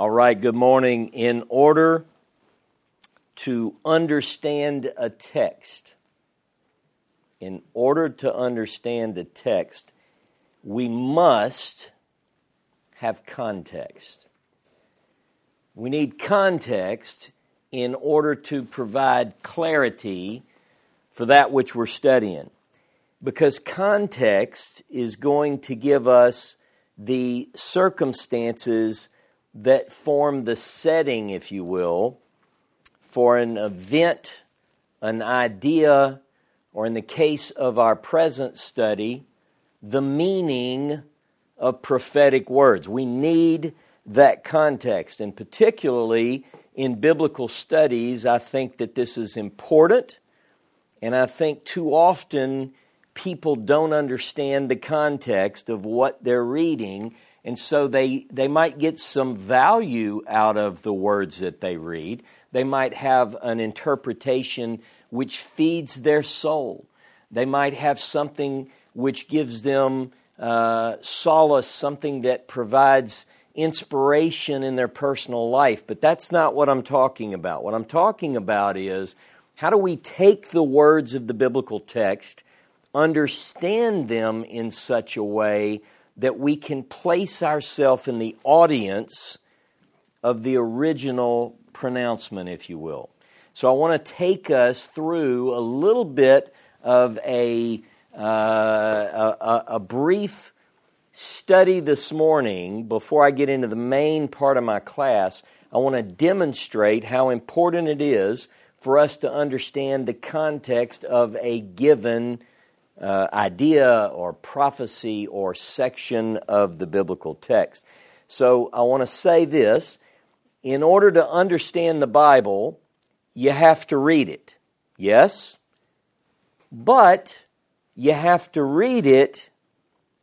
All right, good morning. In order to understand a text, in order to understand a text, we must have context. We need context in order to provide clarity for that which we're studying. Because context is going to give us the circumstances that form the setting, if you will, for an event, an idea, or in the case of our present study, the meaning of prophetic words. We need that context, and particularly in biblical studies, I think that this is important, and I think too often people don't understand the context of what they're reading and so they, they might get some value out of the words that they read. They might have an interpretation which feeds their soul. They might have something which gives them uh, solace, something that provides inspiration in their personal life. But that's not what I'm talking about. What I'm talking about is how do we take the words of the biblical text, understand them in such a way that we can place ourselves in the audience of the original pronouncement, if you will. So I want to take us through a little bit of a, uh, a, a brief study this morning before I get into the main part of my class. I want to demonstrate how important it is for us to understand the context of a given uh, idea or prophecy or section of the biblical text. So I want to say this in order to understand the Bible, you have to read it. Yes? But you have to read it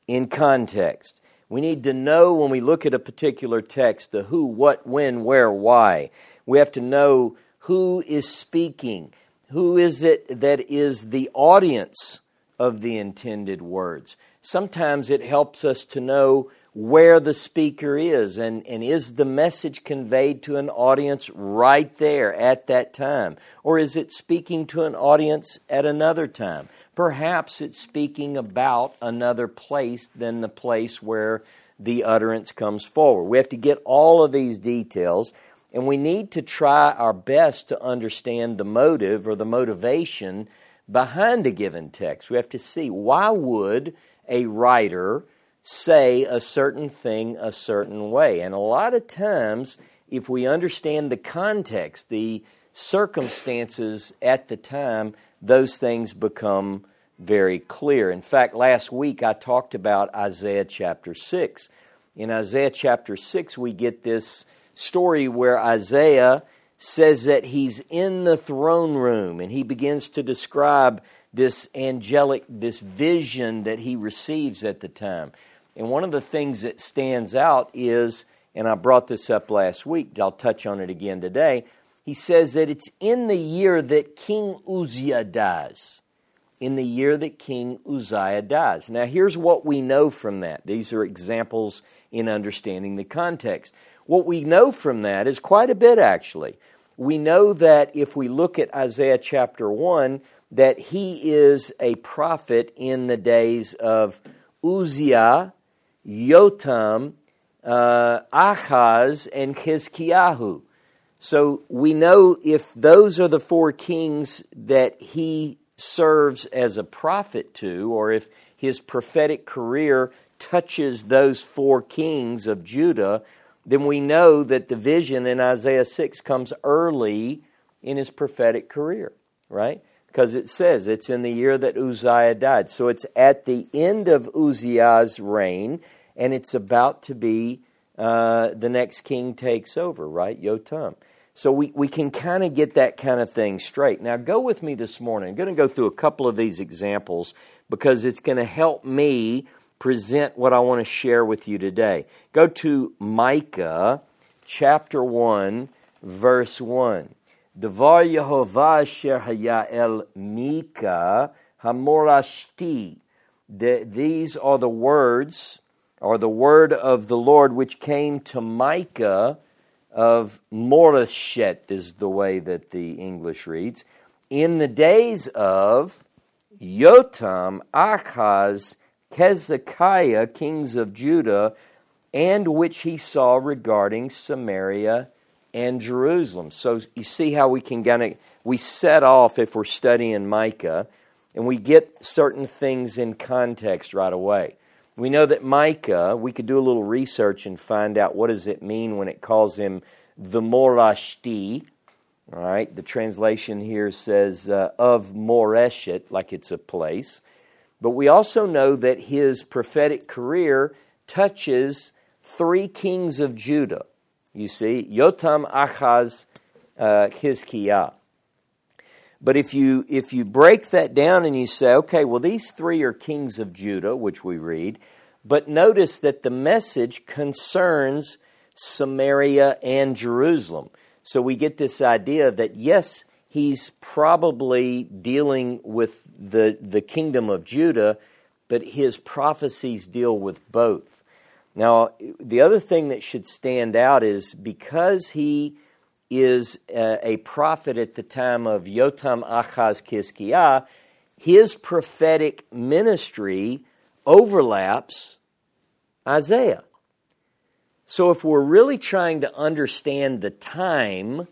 in context. We need to know when we look at a particular text the who, what, when, where, why. We have to know who is speaking. Who is it that is the audience of the intended words. Sometimes it helps us to know where the speaker is and, and is the message conveyed to an audience right there at that time? Or is it speaking to an audience at another time? Perhaps it's speaking about another place than the place where the utterance comes forward. We have to get all of these details and we need to try our best to understand the motive or the motivation behind a given text. We have to see why would a writer say a certain thing a certain way. And a lot of times, if we understand the context, the circumstances at the time, those things become very clear. In fact, last week I talked about Isaiah chapter 6. In Isaiah chapter 6, we get this story where Isaiah says that he's in the throne room and he begins to describe this angelic, this vision that he receives at the time. And one of the things that stands out is, and I brought this up last week, I'll touch on it again today. He says that it's in the year that King Uzziah dies. In the year that King Uzziah dies. Now, here's what we know from that. These are examples in understanding the context. What we know from that is quite a bit, actually we know that if we look at Isaiah chapter 1, that he is a prophet in the days of Uzziah, Yotam, uh, Ahaz, and Hizkiyahu. So we know if those are the four kings that he serves as a prophet to, or if his prophetic career touches those four kings of Judah, then we know that the vision in Isaiah 6 comes early in his prophetic career, right? Because it says it's in the year that Uzziah died. So it's at the end of Uzziah's reign, and it's about to be uh, the next king takes over, right? Yotam. So we, we can kind of get that kind of thing straight. Now, go with me this morning. I'm going to go through a couple of these examples because it's going to help me present what I want to share with you today. Go to Micah chapter 1, verse 1. Devar Yehovah Haya El Mika Hamorashti. These are the words, or the word of the Lord which came to Micah of Moreshet, is the way that the English reads. In the days of Yotam, Achaz, Hezekiah, kings of Judah, and which he saw regarding Samaria and Jerusalem. So you see how we can kind of we set off if we're studying Micah, and we get certain things in context right away. We know that Micah, we could do a little research and find out what does it mean when it calls him the Morashti. All right, the translation here says uh, of Moreshet, like it's a place. But we also know that his prophetic career touches three kings of Judah. You see, Yotam, Achaz, uh, Hizkiah. But if you if you break that down and you say, okay, well these three are kings of Judah, which we read, but notice that the message concerns Samaria and Jerusalem. So we get this idea that yes, he's probably dealing with the the kingdom of Judah, but his prophecies deal with both. Now, the other thing that should stand out is because he is a, prophet at the time of Yotam Achaz Kiskiah, his prophetic ministry overlaps Isaiah. So if we're really trying to understand the time,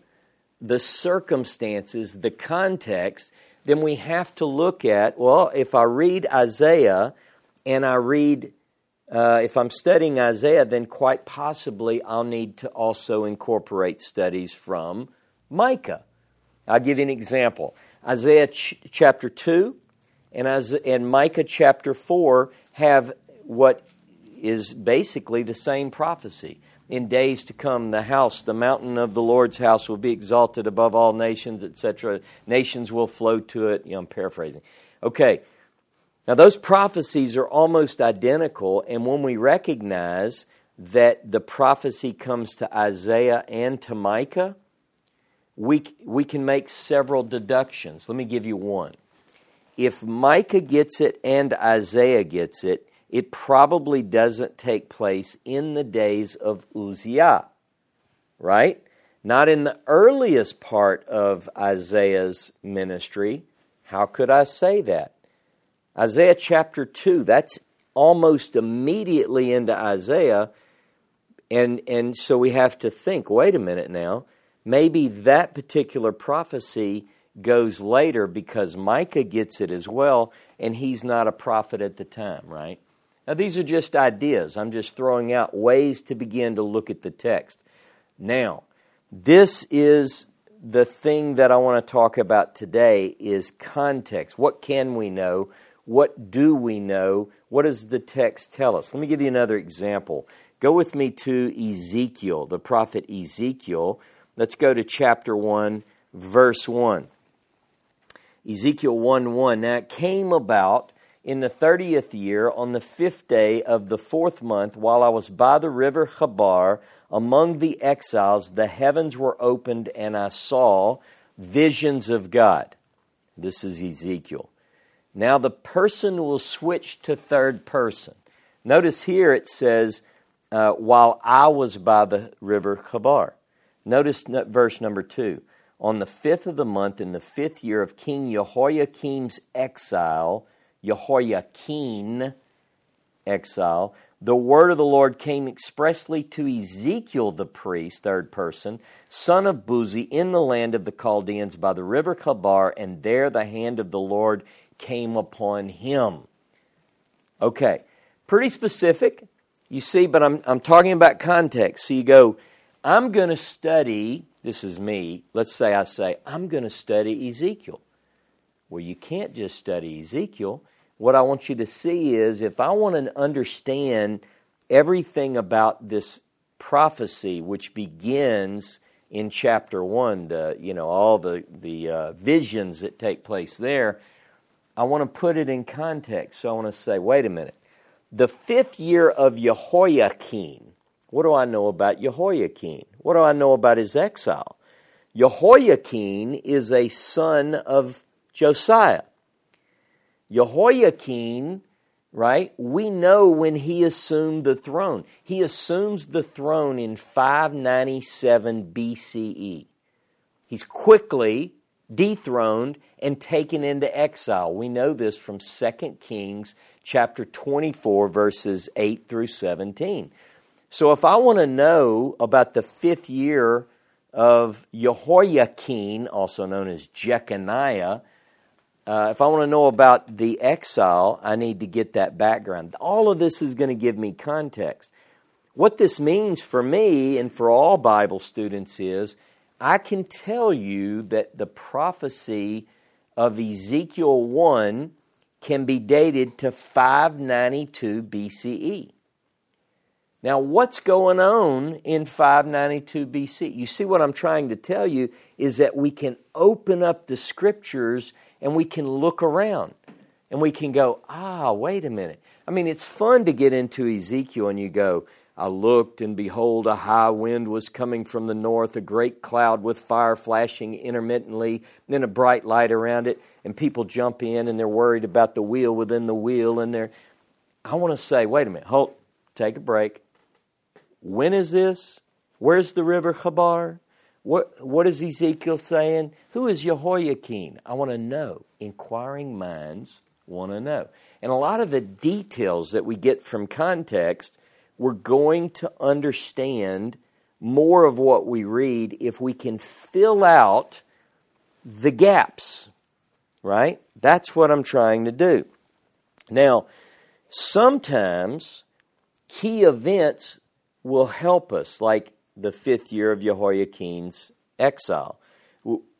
the circumstances, the context, then we have to look at, well, if I read Isaiah and I read uh, if I'm studying Isaiah, then quite possibly I'll need to also incorporate studies from Micah. I'll give you an example. Isaiah ch- chapter 2 and, Isaiah, and Micah chapter 4 have what is basically the same prophecy. In days to come, the house, the mountain of the Lord's house, will be exalted above all nations, etc. Nations will flow to it. You know, I'm paraphrasing. Okay, now, those prophecies are almost identical, and when we recognize that the prophecy comes to Isaiah and to Micah, we, we can make several deductions. Let me give you one. If Micah gets it and Isaiah gets it, it probably doesn't take place in the days of Uzziah, right? Not in the earliest part of Isaiah's ministry. How could I say that? Isaiah chapter 2, that's almost immediately into Isaiah. And, and so we have to think wait a minute now, maybe that particular prophecy goes later because Micah gets it as well, and he's not a prophet at the time, right? Now, these are just ideas. I'm just throwing out ways to begin to look at the text. Now, this is the thing that I want to talk about today is context. What can we know? What do we know? What does the text tell us? Let me give you another example. Go with me to Ezekiel, the prophet Ezekiel. Let's go to chapter 1, verse 1. Ezekiel 1 1. Now it came about in the thirtieth year, on the fifth day of the fourth month, while I was by the river Chebar among the exiles, the heavens were opened, and I saw visions of God. This is Ezekiel. Now the person will switch to third person. Notice here it says, uh, while I was by the river Chebar. Notice verse number two. On the fifth of the month, in the fifth year of King Jehoiachin's exile, Jehoiachin exile, the word of the Lord came expressly to Ezekiel the priest, third person, son of Buzi, in the land of the Chaldeans by the river Chebar, and there the hand of the Lord came upon him. Okay, pretty specific, you see, but I'm, I'm talking about context. So you go, I'm going to study, this is me, let's say I say, I'm going to study Ezekiel. Well, you can't just study Ezekiel. What I want you to see is if I want to understand everything about this prophecy, which begins in chapter one, the you know all the the uh, visions that take place there, I want to put it in context. So I want to say, wait a minute. The fifth year of Jehoiachin, what do I know about Jehoiachin? What do I know about his exile? Jehoiakim is a son of Josiah. Jehoiakim right? We know when he assumed the throne. He assumes the throne in 597 BCE. He's quickly dethroned and taken into exile. We know this from 2 Kings chapter 24 verses 8 through 17. So if I want to know about the 5th year of Jehoiachin, also known as Jeconiah, uh, if I want to know about the exile, I need to get that background. All of this is going to give me context. What this means for me and for all Bible students is I can tell you that the prophecy of Ezekiel 1 can be dated to 592 BCE. Now, what's going on in 592 BC? You see, what I'm trying to tell you is that we can open up the scriptures and we can look around and we can go, ah, wait a minute. I mean, it's fun to get into Ezekiel and you go, I looked, and behold, a high wind was coming from the north, a great cloud with fire flashing intermittently, then a bright light around it, and people jump in and they're worried about the wheel within the wheel, and they're. I want to say, wait a minute, hold, take a break. When is this? Where's the river Chabar? What, what is Ezekiel saying? Who is Jehoiachin? I want to know. Inquiring minds want to know. And a lot of the details that we get from context, we're going to understand more of what we read if we can fill out the gaps, right? That's what I'm trying to do. Now, sometimes key events will help us, like the fifth year of Jehoiachin's exile.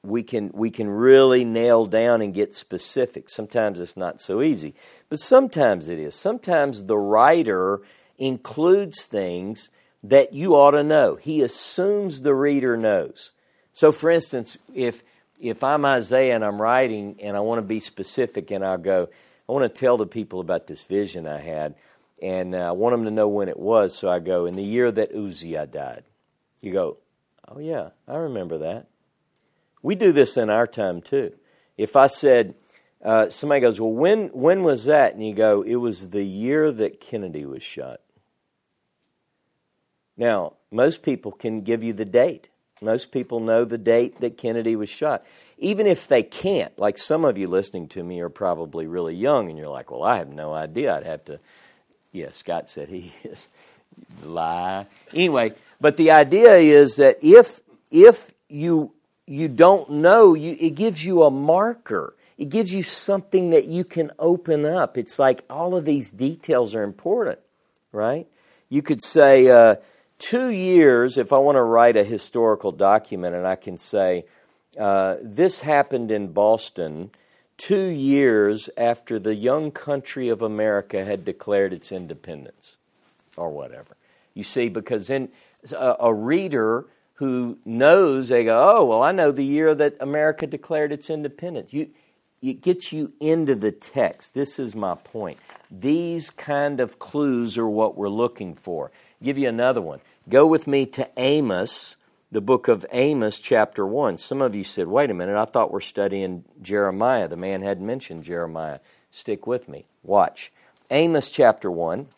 We can, we can really nail down and get specific. Sometimes it's not so easy, but sometimes it is. Sometimes the writer includes things that you ought to know. He assumes the reader knows. So, for instance, if if I'm Isaiah and I'm writing and I want to be specific and I'll go, I want to tell the people about this vision I had and uh, I want them to know when it was. So I go, in the year that Uzziah died. You go, oh, yeah, I remember that. We do this in our time too. If I said, uh, somebody goes, well, when, when was that? And you go, it was the year that Kennedy was shot. Now, most people can give you the date. Most people know the date that Kennedy was shot. Even if they can't, like some of you listening to me are probably really young and you're like, well, I have no idea. I'd have to yeah, Scott said he is. Lie. Anyway, but the idea is that if if you you don't know, you, it gives you a marker. It gives you something that you can open up. It's like all of these details are important, right? You could say uh, two years if I want to write a historical document, and I can say uh, this happened in Boston two years after the young country of America had declared its independence, or whatever. You see, because then a, a reader who knows, they go, oh, well, I know the year that America declared its independence. You, it gets you into the text. This is my point. These kind of clues are what we're looking for. I'll give you another one. Go with me to Amos the book of Amos, chapter 1. Some of you said, wait a minute, I thought we're studying Jeremiah. The man had mentioned Jeremiah. Stick with me. Watch. Amos, chapter 1.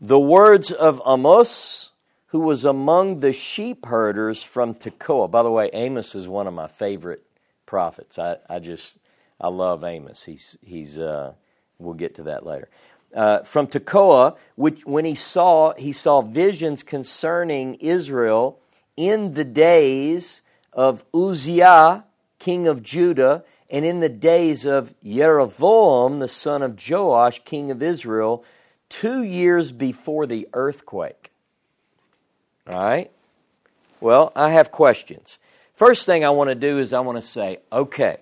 The words of Amos, who was among the sheep herders from Tekoa. By the way, Amos is one of my favorite prophets. I, I just, I love Amos. He's, he's uh, we'll get to that later. Uh, from Tekoa, which when he saw, he saw visions concerning Israel in the days of Uzziah, king of Judah, and in the days of Jeroboam, the son of Joash, king of Israel, two years before the earthquake. All right? Well, I have questions. First thing I want to do is I want to say, okay,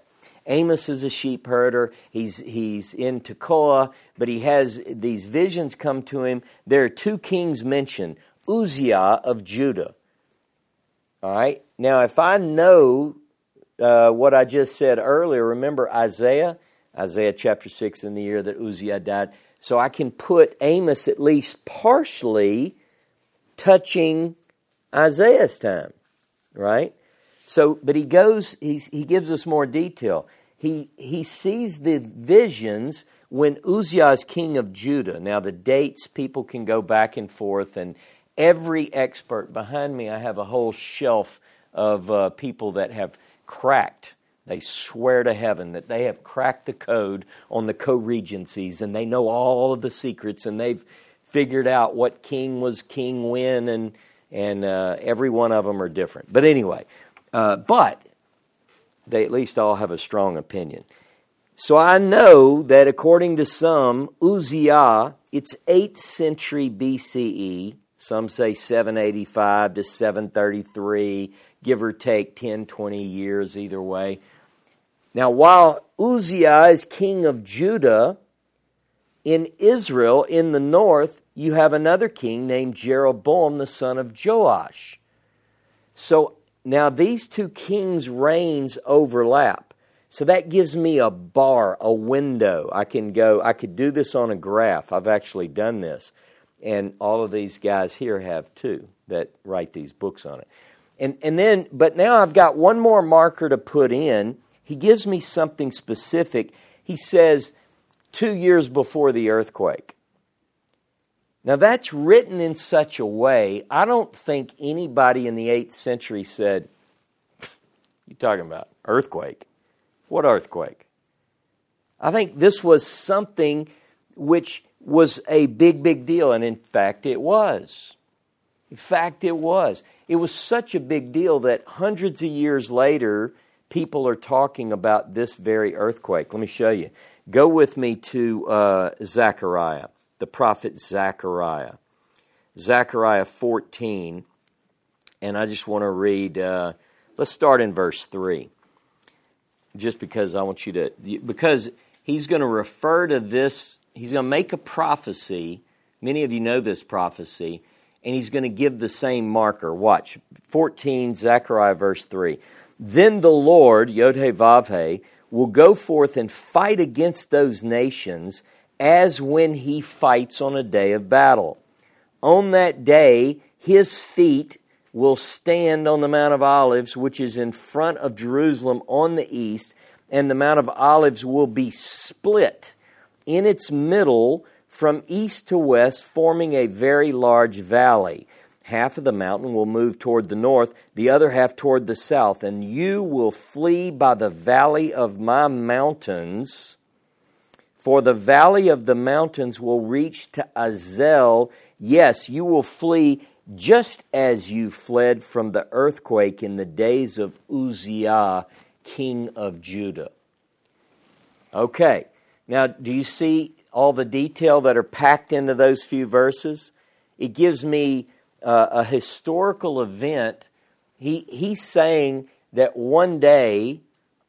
Amos is a sheep herder. He's, he's in Tekoa, but he has these visions come to him. There are two kings mentioned Uzziah of Judah. All right. Now, if I know uh, what I just said earlier, remember Isaiah, Isaiah chapter 6, in the year that Uzziah died. So I can put Amos at least partially touching Isaiah's time, right? So, but he goes, he, he gives us more detail. He, he sees the visions when Uzziah is king of Judah. Now, the dates, people can go back and forth, and every expert behind me, I have a whole shelf of uh, people that have cracked. They swear to heaven that they have cracked the code on the co regencies and they know all of the secrets and they've figured out what king was king when, and, and uh, every one of them are different. But anyway, uh, but they at least all have a strong opinion. So I know that according to some, Uzziah, it's 8th century BCE. Some say 785 to 733, give or take 10, 20 years either way. Now, while Uzziah is king of Judah, in Israel, in the north, you have another king named Jeroboam, the son of Joash. So now these two kings' reigns overlap. So that gives me a bar, a window. I can go, I could do this on a graph. I've actually done this. And all of these guys here have too that write these books on it. And, and then, but now I've got one more marker to put in. He gives me something specific. He says, two years before the earthquake. Now, that's written in such a way, I don't think anybody in the 8th century said, You talking about earthquake? What earthquake? I think this was something which was a big, big deal, and in fact, it was. In fact, it was. It was such a big deal that hundreds of years later, people are talking about this very earthquake. Let me show you. Go with me to uh, Zechariah, the prophet Zechariah. Zechariah 14, and I just want to read, uh, let's start in verse 3 just because I want you to, because he's going to refer to this, he's going to make a prophecy. Many of you know this prophecy, and he's going to give the same marker. Watch 14, Zechariah, verse 3. Then the Lord, Yod Vavhe, will go forth and fight against those nations as when he fights on a day of battle. On that day, his feet will stand on the Mount of Olives, which is in front of Jerusalem on the east, and the Mount of Olives will be split in its middle from east to west, forming a very large valley. Half of the mountain will move toward the north, the other half toward the south, and you will flee by the valley of my mountains. For the valley of the mountains will reach to Azel. Yes, you will flee just as you fled from the earthquake in the days of Uzziah, king of Judah. Okay, now do you see all the detail that are packed into those few verses? It gives me uh, a historical event. He, he's saying that one day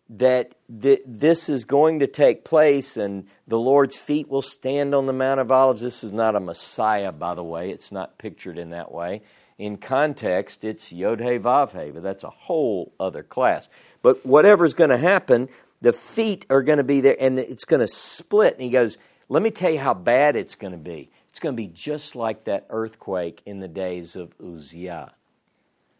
that th- this is going to take place and the Lord's feet will stand on the Mount of Olives. This is not a Messiah, by the way. It's not pictured in that way. In context, it's Yod He Vav He, but that's a whole other class. But whatever's going to happen, the feet are going to be there and it's going to split. And he goes, Let me tell you how bad it's going to be. It's going to be just like that earthquake in the days of Uzziah.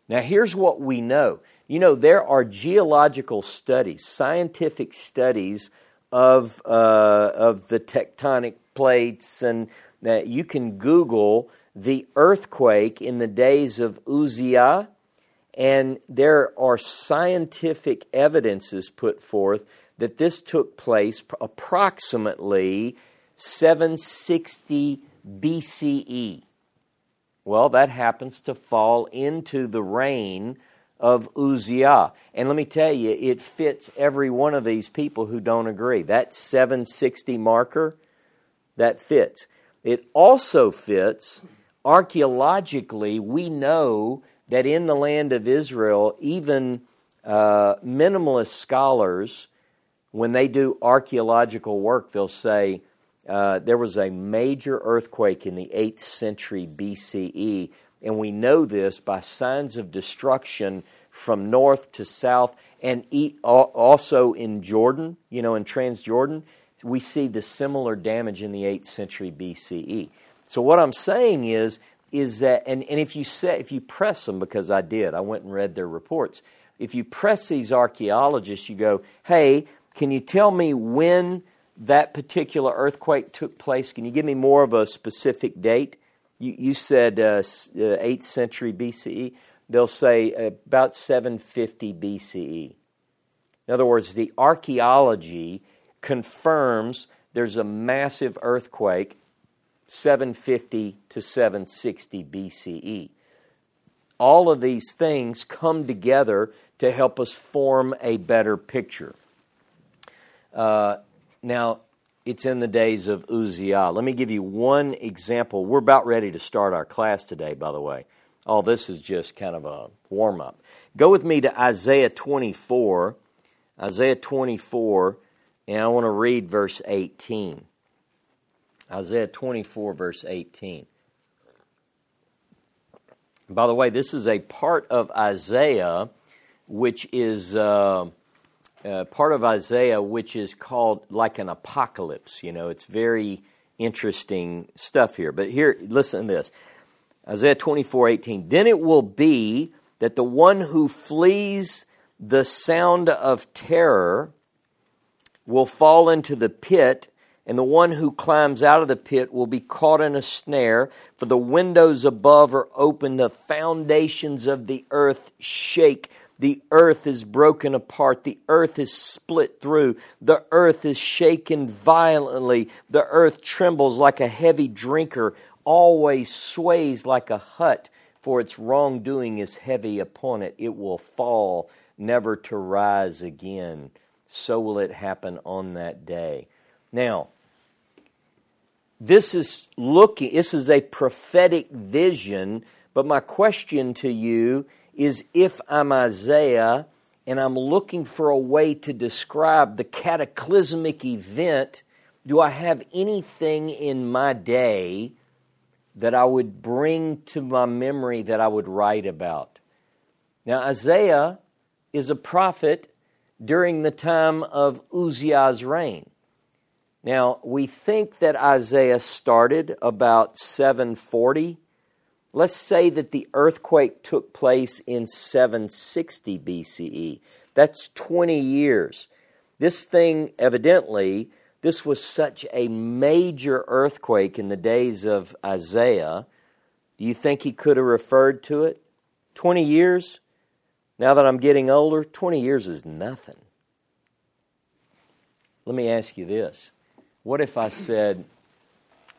Now, here's what we know you know, there are geological studies, scientific studies of, uh, of the tectonic plates, and that you can Google the earthquake in the days of Uzziah, and there are scientific evidences put forth that this took place approximately 760 BCE. Well, that happens to fall into the reign of Uzziah. And let me tell you, it fits every one of these people who don't agree. That 760 marker, that fits. It also fits archaeologically, we know that in the land of Israel, even uh, minimalist scholars, when they do archaeological work, they'll say uh, there was a major earthquake in the 8th century BCE and we know this by signs of destruction from north to south, and also in Jordan, you know, in Transjordan, we see the similar damage in the 8th century BCE. So what I'm saying is, is that, and, and if you say, if you press them, because I did, I went and read their reports. If you press these archaeologists, you go, hey, can you tell me when that particular earthquake took place? Can you give me more of a specific date? You, you said uh, 8th uh, century BCE. They'll say about 750 BCE. In other words, the archaeology confirms there's a massive earthquake 750 to 760 BCE. All of these things come together to help us form a better picture. Uh, now, it's in the days of Uzziah. Let me give you one example. We're about ready to start our class today, by the way. All this is just kind of a warm up. Go with me to Isaiah 24. Isaiah 24, and I want to read verse 18. Isaiah 24, verse 18. By the way, this is a part of Isaiah which is uh, uh, part of Isaiah which is called like an apocalypse. You know, it's very interesting stuff here. But here, listen to this Isaiah 24, 18. Then it will be that the one who flees the sound of terror will fall into the pit and the one who climbs out of the pit will be caught in a snare, for the windows above are open, the foundations of the earth shake. The earth is broken apart. The earth is split through. The earth is shaken violently. The earth trembles like a heavy drinker, always sways like a hut, for its wrongdoing is heavy upon it. It will fall, never to rise again. So will it happen on that day. Now, this is looking, this is a prophetic vision, but my question to you is if I'm Isaiah and I'm looking for a way to describe the cataclysmic event, do I have anything in my day that I would bring to my memory that I would write about? Now, Isaiah is a prophet during the time of Uzziah's reign. Now, we think that Isaiah started about 740. Let's say that the earthquake took place in 760 BCE. That's 20 years. This thing, evidently, this was such a major earthquake in the days of Isaiah. Do you think he could have referred to it? 20 years? Now that I'm getting older, 20 years is nothing. Let me ask you this what if I said,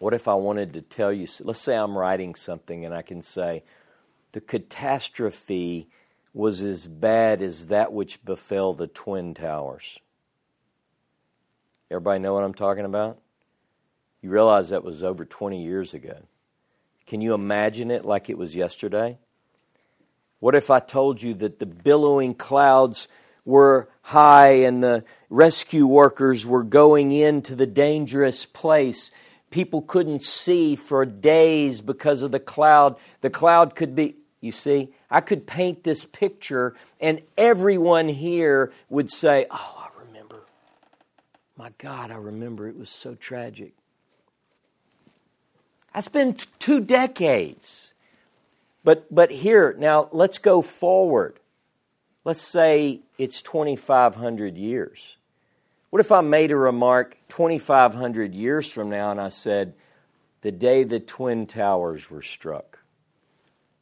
what if I wanted to tell you, let's say I'm writing something and I can say, the catastrophe was as bad as that which befell the Twin Towers. Everybody know what I'm talking about? You realize that was over 20 years ago. Can you imagine it like it was yesterday? What if I told you that the billowing clouds were high and the rescue workers were going into the dangerous place. People couldn't see for days because of the cloud. The cloud could be, you see, I could paint this picture and everyone here would say, Oh, I remember. My God, I remember. It was so tragic. That's been t- two decades. But, but here, now let's go forward. Let's say it's 2,500 years. What if I made a remark 2,500 years from now and I said, the day the Twin Towers were struck?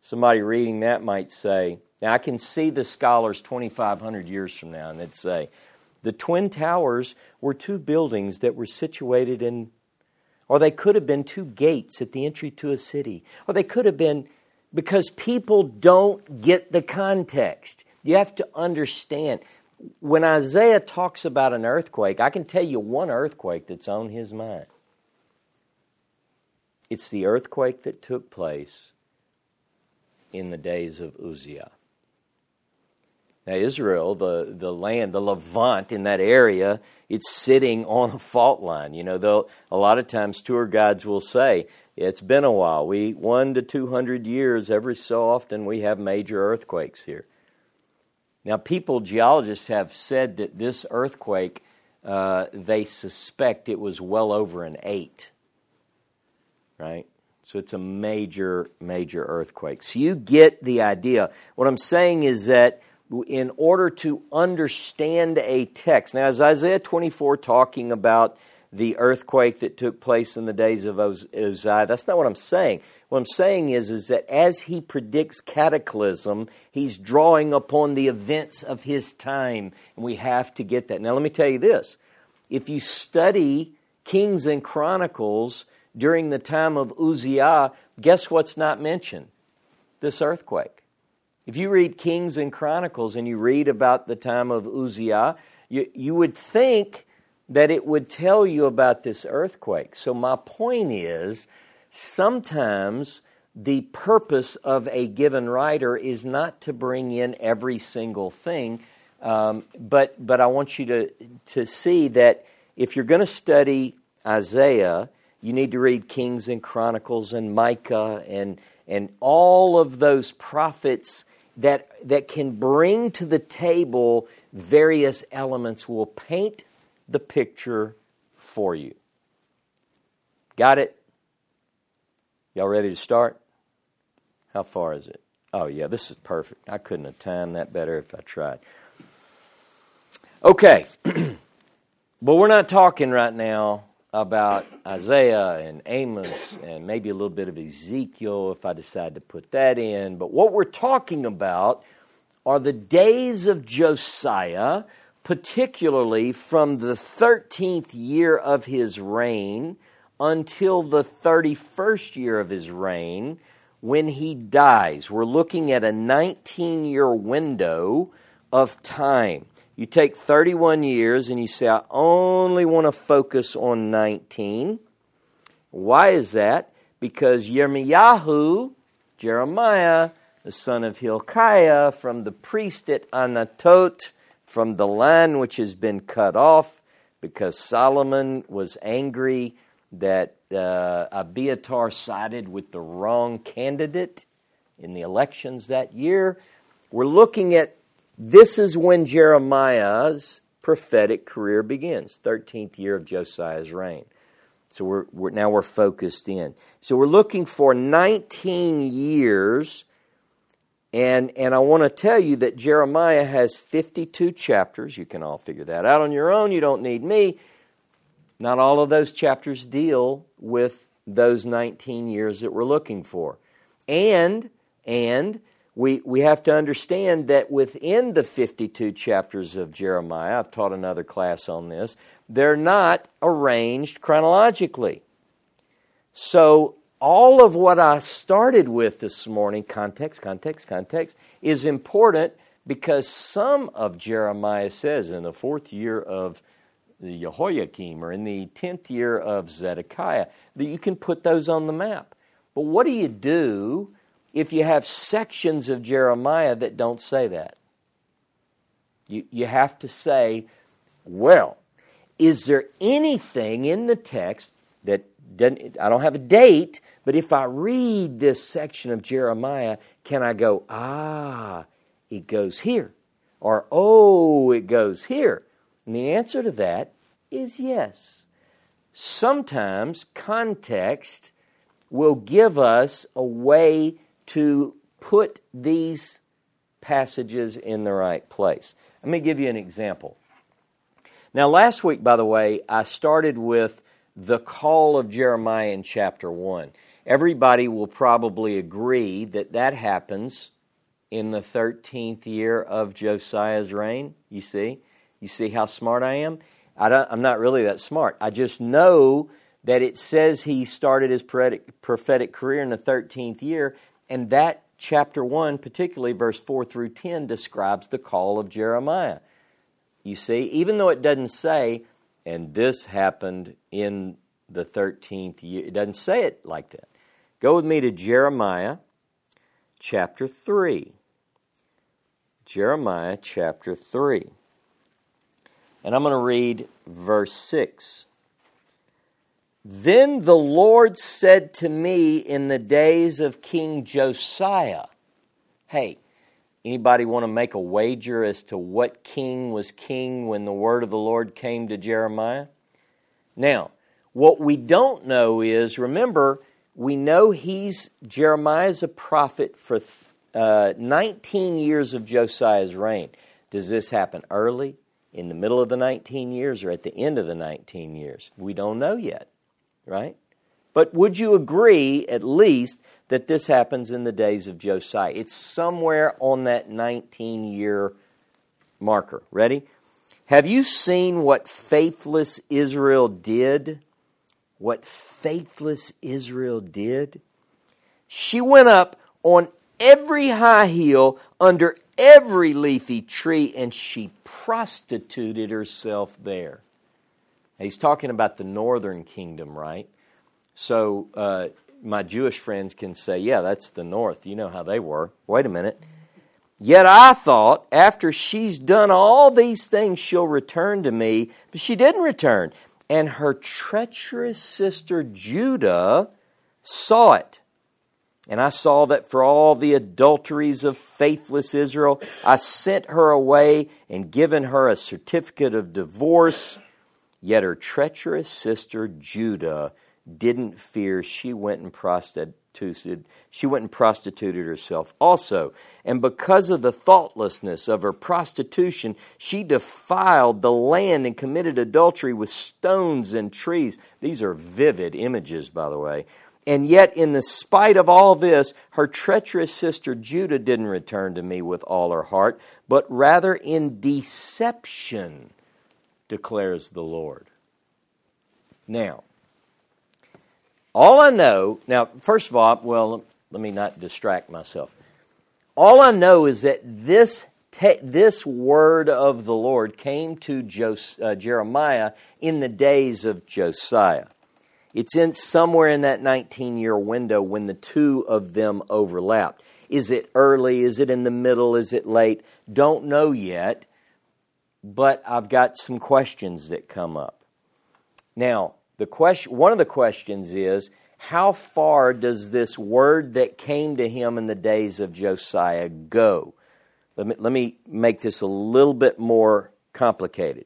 Somebody reading that might say, now I can see the scholars 2,500 years from now, and they'd say, the Twin Towers were two buildings that were situated in, or they could have been two gates at the entry to a city, or they could have been because people don't get the context. You have to understand when Isaiah talks about an earthquake, I can tell you one earthquake that's on his mind. It's the earthquake that took place in the days of Uzziah. Now, Israel, the, the land, the Levant in that area, it's sitting on a fault line. You know, though a lot of times tour guides will say, it's been a while. We one to two hundred years, every so often we have major earthquakes here. Now, people, geologists have said that this earthquake, uh, they suspect it was well over an eight, right? So it's a major, major earthquake. So you get the idea. What I'm saying is that in order to understand a text, now is Isaiah 24 talking about the earthquake that took place in the days of Uzziah. That's not what I'm saying. What I'm saying is, is that as he predicts cataclysm, he's drawing upon the events of his time, and we have to get that. Now, let me tell you this: if you study Kings and Chronicles during the time of Uzziah, guess what's not mentioned? This earthquake. If you read Kings and Chronicles and you read about the time of Uzziah, you, you would think that it would tell you about this earthquake. So, my point is sometimes the purpose of a given writer is not to bring in every single thing, um, but, but I want you to, to see that if you're going to study Isaiah, you need to read Kings and Chronicles and Micah and, and all of those prophets that, that can bring to the table various elements, will paint the picture for you. Got it? Y'all ready to start? How far is it? Oh, yeah, this is perfect. I couldn't have timed that better if I tried. Okay. but we're not talking right now about Isaiah and Amos and maybe a little bit of Ezekiel if I decide to put that in. But what we're talking about are the days of Josiah, particularly from the 13th year of his reign until the 31st year of his reign when he dies. We're looking at a 19 year window of time. You take 31 years and you say, I only want to focus on 19. Why is that? Because Yirmiyahu, Jeremiah, the son of Hilkiah, from the priest at Anatot, from the land which has been cut off, because Solomon was angry that uh, Abiathar sided with the wrong candidate in the elections that year. We're looking at this is when Jeremiah's prophetic career begins, 13th year of Josiah's reign. So we're, we're, now we're focused in. So we're looking for 19 years, and and I want to tell you that Jeremiah has 52 chapters. You can all figure that out on your own. You don't need me. Not all of those chapters deal with those 19 years that we're looking for, and and we, we have to understand that within the 52 chapters of Jeremiah, I've taught another class on this, they're not arranged chronologically. So, all of what I started with this morning, context, context, context, is important because some of Jeremiah says in the fourth year of the Jehoiakim or in the tenth year of Zedekiah that you can put those on the map. But what do you do if you have sections of Jeremiah that don't say that. You, you have to say, well, is there anything in the text that doesn't, I don't have a date, but if I read this section of Jeremiah, can I go, ah, it goes here? Or, oh, it goes here? And the answer to that is yes. Sometimes context will give us a way to put these passages in the right place. Let me give you an example. Now, last week, by the way, I started with the call of Jeremiah in chapter 1. Everybody will probably agree that that happens in the 13th year of Josiah's reign. You see? You see how smart I am? I am not really that smart. I just know that it says he started his prophetic, career in the 13th year, and that chapter 1, particularly verse 4 through 10, describes the call of Jeremiah. You see, even though it doesn't say, and this happened in the 13th year, it doesn't say it like that. Go with me to Jeremiah chapter 3. Jeremiah chapter 3. And I'm going to read verse 6. Then the Lord said to me in the days of King Josiah, Hey, anybody want to make a wager as to what king was king when the word of the Lord came to Jeremiah? Now, what we don't know is remember, we know he's Jeremiah's a prophet for uh, 19 years of Josiah's reign. Does this happen early? In the middle of the 19 years or at the end of the 19 years? We don't know yet, right? But would you agree, at least, that this happens in the days of Josiah? It's somewhere on that 19 year marker. Ready? Have you seen what faithless Israel did? What faithless Israel did? She went up on every high hill under every leafy tree and she prostituted herself there. he's talking about the northern kingdom, right? So uh, my Jewish friends can say, yeah, that's the north. You know how they were. Wait a minute. Yet I thought, after she's done all these things, she'll return to me. But she didn't return. And her treacherous sister Judah saw it. And I saw that for all the adulteries of faithless Israel, I sent her away and given her a certificate of divorce. Yet her treacherous sister Judah didn't fear. She went and prostituted she went and prostituted herself also. And because of the thoughtlessness of her prostitution, she defiled the land and committed adultery with stones and trees. These are vivid images, by the way. And yet, in the spite of all this, her treacherous sister Judah didn't return to me with all her heart, but rather in deception, declares the Lord. Now, all I know, now, first of all, well, let me not distract myself. All I know is that this, te- this word of the Lord came to Jos- uh, Jeremiah in the days of Josiah. It's in somewhere in that 19 year window when the two of them overlapped. Is it early? Is it in the middle? Is it late? Don't know yet, but I've got some questions that come up. Now, the question, one of the questions is how far does this word that came to him in the days of Josiah go? Let me, let me make this a little bit more complicated.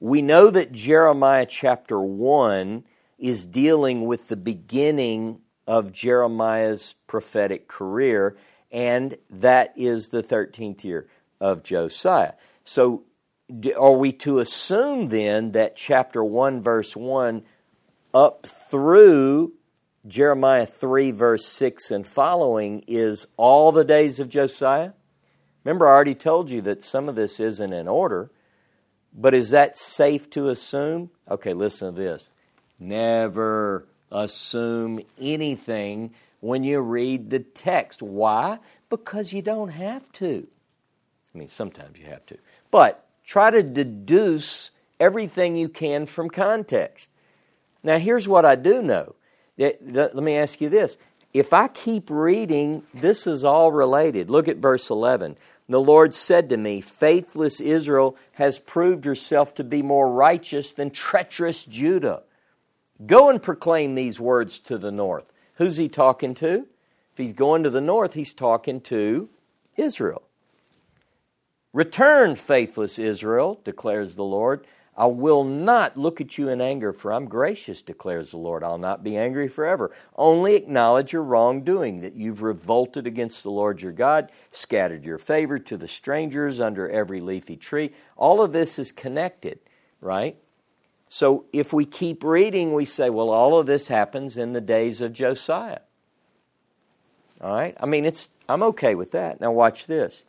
We know that Jeremiah chapter 1 is dealing with the beginning of Jeremiah's prophetic career, and that is the 13th year of Josiah. So, are we to assume then that chapter 1, verse 1 up through Jeremiah 3, verse 6 and following is all the days of Josiah. Remember, I already told you that some of this isn't in order, but is that safe to assume? Okay, listen to this. Never assume anything when you read the text. Why? Because you don't have to. I mean, sometimes you have to. But try to deduce everything you can from context. Now, here's what I do know. Let me ask you this. If I keep reading, this is all related. Look at verse 11. The Lord said to me, Faithless Israel has proved herself to be more righteous than treacherous Judah. Go and proclaim these words to the north. Who's he talking to? If he's going to the north, he's talking to Israel. Return, faithless Israel, declares the Lord. I will not look at you in anger, for I'm gracious, declares the Lord. I'll not be angry forever. Only acknowledge your wrongdoing, that you've revolted against the Lord your God, scattered your favor to the strangers under every leafy tree. All of this is connected, right? So if we keep reading, we say, well, all of this happens in the days of Josiah. All right? I mean, it's I'm okay with that. Now watch this.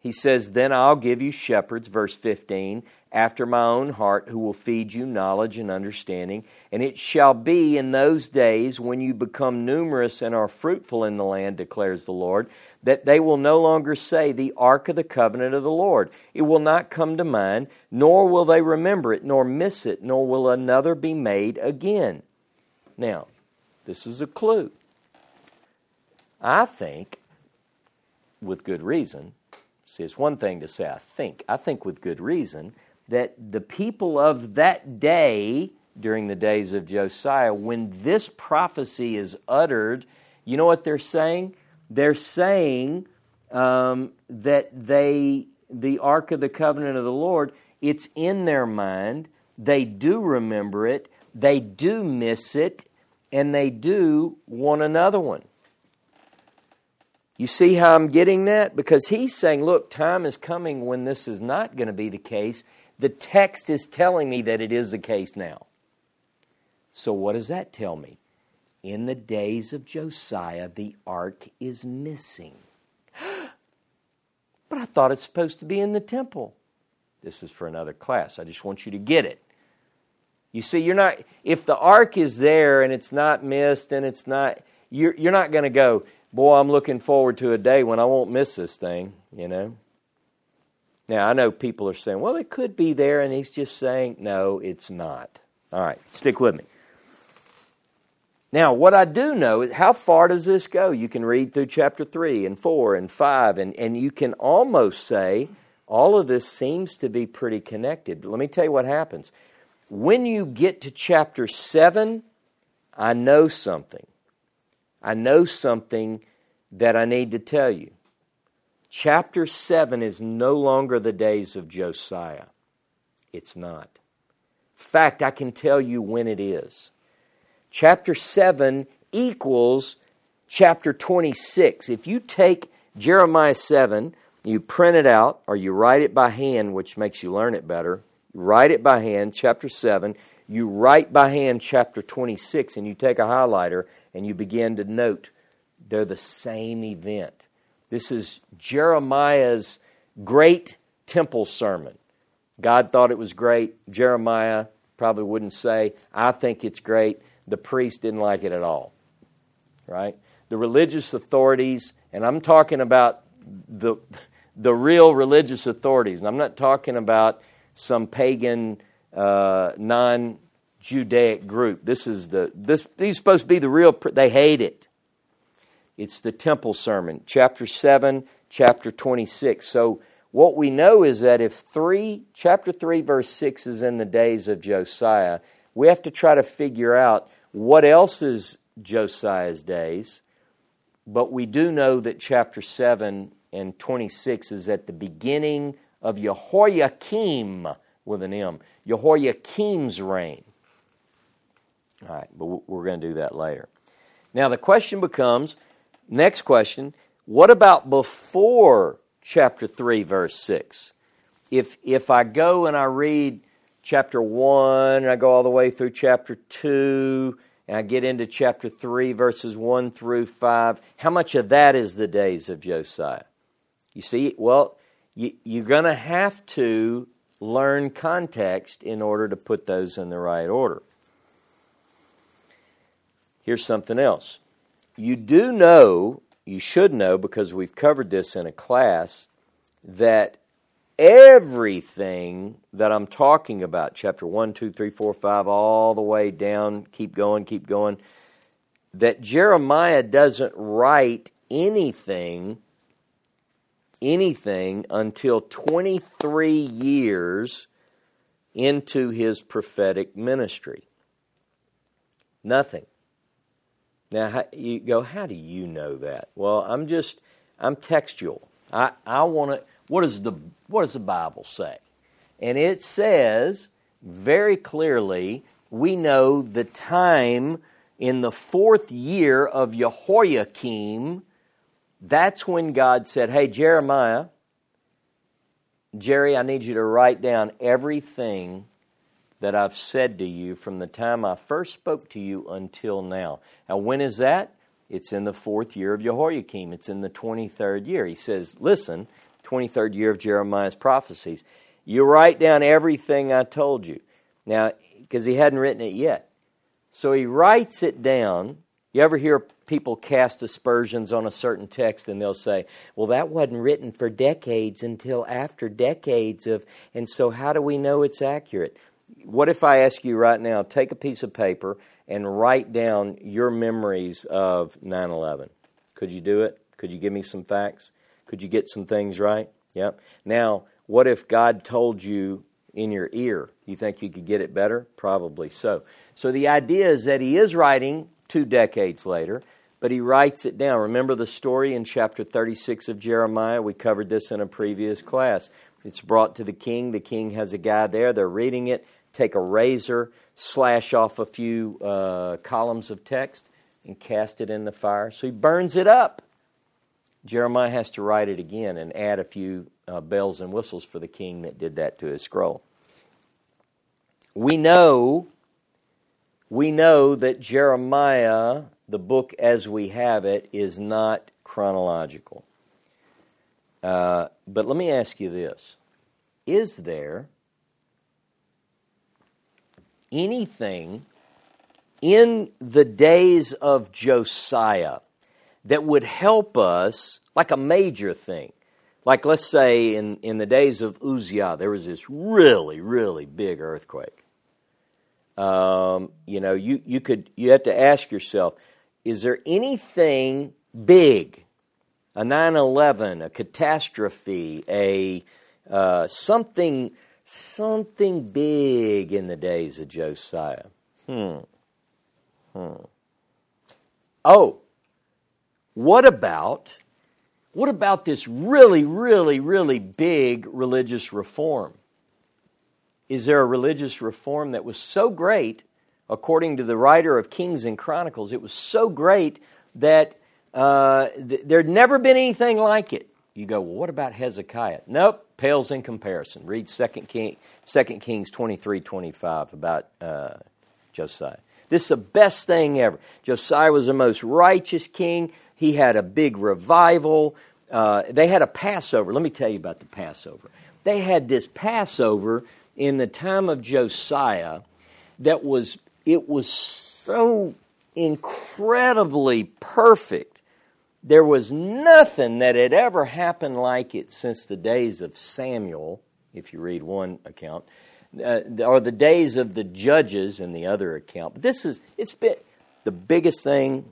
He says, Then I'll give you shepherds, verse 15, after my own heart, who will feed you knowledge and understanding. And it shall be in those days when you become numerous and are fruitful in the land, declares the Lord, that they will no longer say, The ark of the covenant of the Lord. It will not come to mind, nor will they remember it, nor miss it, nor will another be made again. Now, this is a clue. I think, with good reason, see, it's one thing to say, I think. I think with good reason that the people of that day, during the days of Josiah, when this prophecy is uttered, you know what they're saying? They're saying um, that they, the Ark of the Covenant of the Lord, it's in their mind. They do remember it. They do miss it. And they do want another one. You see how I'm getting that? Because he's saying, look, time is coming when this is not going to be the case the text is telling me that it is the case now. So, what does that tell me? In the days of Josiah, the ark is missing. but I thought it's supposed to be in the temple. This is for another class. I just want you to get it. You see, you're not, if the ark is there and it's not missed and it's not, you're, you're not going to go, boy, I'm looking forward to a day when I won't miss this thing, you know? Now, I know people are saying, well, it could be there, and he's just saying, no, it's not. All right, stick with me. Now, what I do know is how far does this go? You can read through chapter 3 and 4 and 5, and, and you can almost say all of this seems to be pretty connected. But let me tell you what happens. When you get to chapter 7, I know something. I know something that I need to tell you. Chapter 7 is no longer the days of Josiah. It's not. Fact, I can tell you when it is chapter 7 equals chapter 26. If you take Jeremiah 7, you print it out or you write it by hand, which makes you learn it better. Write it by hand, chapter 7. You write by hand chapter 26, and you take a highlighter and you begin to note they're the same event. This is Jeremiah's great temple sermon. God thought it was great. Jeremiah probably wouldn't say, I think it's great the priest didn't like it at all. Right? The religious authorities, and I'm talking about the, the real religious authorities, and I'm not talking about some pagan, uh, non Judaic group. This is the this these supposed to be the real. They hate it. It's the temple sermon, chapter seven, chapter twenty six. So what we know is that if three, chapter three, verse six is in the days of Josiah, we have to try to figure out what else is Josiah's days, but we do know that chapter 7 and 26 is at the beginning of Jehoiakim with an M, Jehoiakim's reign. All right, but we're going to do that later. Now, the question becomes next question what about before chapter 3, verse 6? If, if I go and I read chapter 1, and I go all the way through chapter 2, and I get into chapter 3, verses 1 through 5. How much of that is the days of Josiah? You see, well, you, you're going to have to learn context in order to put those in the right order. Here's something else. You do know, you should know, because we've covered this in a class, that everything that I'm talking about, chapter 1, 2, 3, 4, 5, all the way down, keep going, keep going, that Jeremiah doesn't write anything anything until 23 years into his prophetic ministry. Nothing. Now, you go, how do you know that? Well, I'm just, I'm textual. I, I want to, what does the what does the Bible say? And it says very clearly, we know the time in the fourth year of Jehoiakim, that's when God said, Hey, Jeremiah, Jerry, I need you to write down everything that I've said to you from the time I first spoke to you until now. Now, when is that? It's in the fourth year of Jehoiakim. It's in the 23rd year. He says, Listen, 23rd year of Jeremiah's prophecies. You write down everything I told you. Now, because he hadn't written it yet. So he writes it down. You ever hear people cast aspersions on a certain text and they'll say, well, that wasn't written for decades until after decades of, and so how do we know it's accurate? What if I ask you right now, take a piece of paper and write down your memories of 9 11? Could you do it? Could you give me some facts? Could you get some things right? Yep. Now, what if God told you in your ear? You think you could get it better? Probably so. So the idea is that he is writing two decades later, but he writes it down. Remember the story in chapter 36 of Jeremiah? We covered this in a previous class. It's brought to the king. The king has a guy there. They're reading it. Take a razor, slash off a few uh, columns of text, and cast it in the fire. So he burns it up. Jeremiah has to write it again and add a few uh, bells and whistles for the king that did that to his scroll. we know we know that Jeremiah, the book as we have it, is not chronological. Uh, but let me ask you this Is there anything in the days of Josiah that would help us, like a major thing? Like, let's say in, in the days of Uzziah, there was this really, really big earthquake. Um, you know, you, you could you have to ask yourself, is there anything big, a 9/11, a catastrophe, a uh, something something big in the days of Josiah? Hmm. Hmm. Oh, what about what about this really, really, really big religious reform? Is there a religious reform that was so great, according to the writer of Kings and Chronicles, it was so great that uh, th- there'd never been anything like it? You go, well, what about Hezekiah? Nope, pales in comparison. Read 2 King, 2 Kings 23 25 about uh, Josiah. This is the best thing ever. Josiah was the most righteous king. He had a big revival. Uh, they had a Passover. Let me tell you about the Passover. They had this Passover in the time of Josiah that was it was so incredibly perfect. There was nothing that had ever happened like it since the days of Samuel, if you read one account, uh, or the days of the judges in the other account. But this is it's been the biggest thing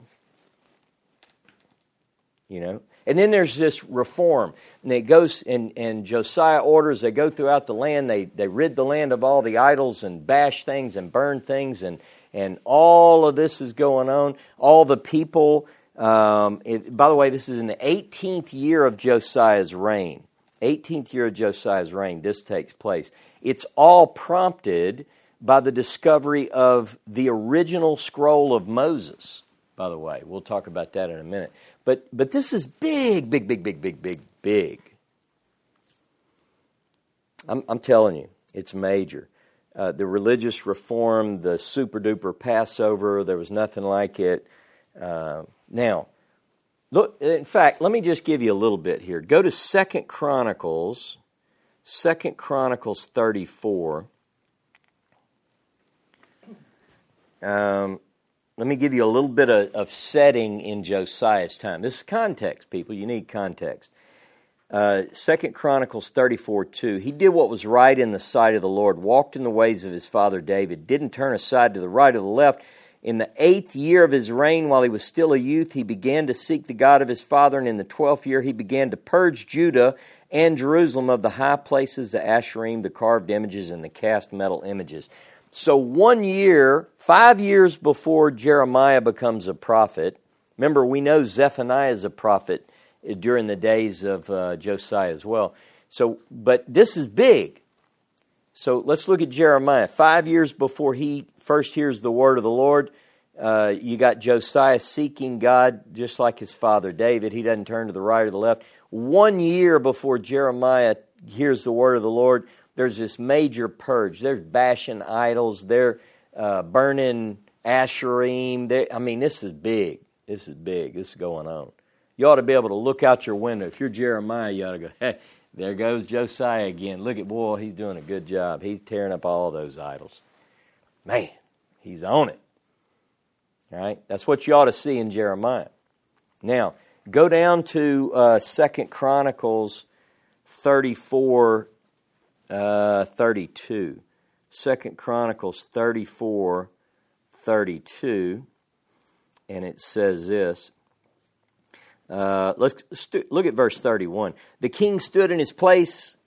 you know. And then there's this reform. And it goes and, and Josiah orders, they go throughout the land, they, they rid the land of all the idols and bash things and burn things and and all of this is going on. All the people um, it, by the way, this is in the 18th year of Josiah's reign. 18th year of Josiah's reign, this takes place. It's all prompted by the discovery of the original scroll of Moses, by the way. We'll talk about that in a minute. But, but this is big, big, big, big, big, big, big. I'm, I'm telling you, it's major. Uh, the religious reform, the super duper Passover, there was nothing like it. Uh, now, look, in fact, let me just give you a little bit here. Go to Second Chronicles, Second Chronicles 34. Um, let me give you a little bit of, of setting in Josiah's time. This is context, people. You need context. Uh, Second Chronicles 34 2. He did what was right in the sight of the Lord, walked in the ways of his father David, didn't turn aside to the right or the left. In the eighth year of his reign, while he was still a youth, he began to seek the God of his father, and in the twelfth year he began to purge Judah and Jerusalem of the high places, the asherim, the carved images, and the cast metal images. So, one year, five years before Jeremiah becomes a prophet, remember, we know Zephaniah is a prophet during the days of uh, Josiah as well. So, but this is big. So, let's look at Jeremiah. Five years before he first hears the word of the Lord, uh, you got Josiah seeking God just like his father David. He doesn't turn to the right or the left. One year before Jeremiah hears the word of the Lord, there's this major purge. They're bashing idols. They're uh, burning asherim. They're, I mean, this is big. This is big. This is going on. You ought to be able to look out your window. If you're Jeremiah, you ought to go, hey, there goes Josiah again. Look at, boy, he's doing a good job. He's tearing up all those idols. Man, he's on it. All right? That's what you ought to see in Jeremiah. Now, go down to uh, 2 Chronicles 34 uh, 32. Second Chronicles 34, 32. And it says this. Uh, let's st- look at verse 31. The king stood in his place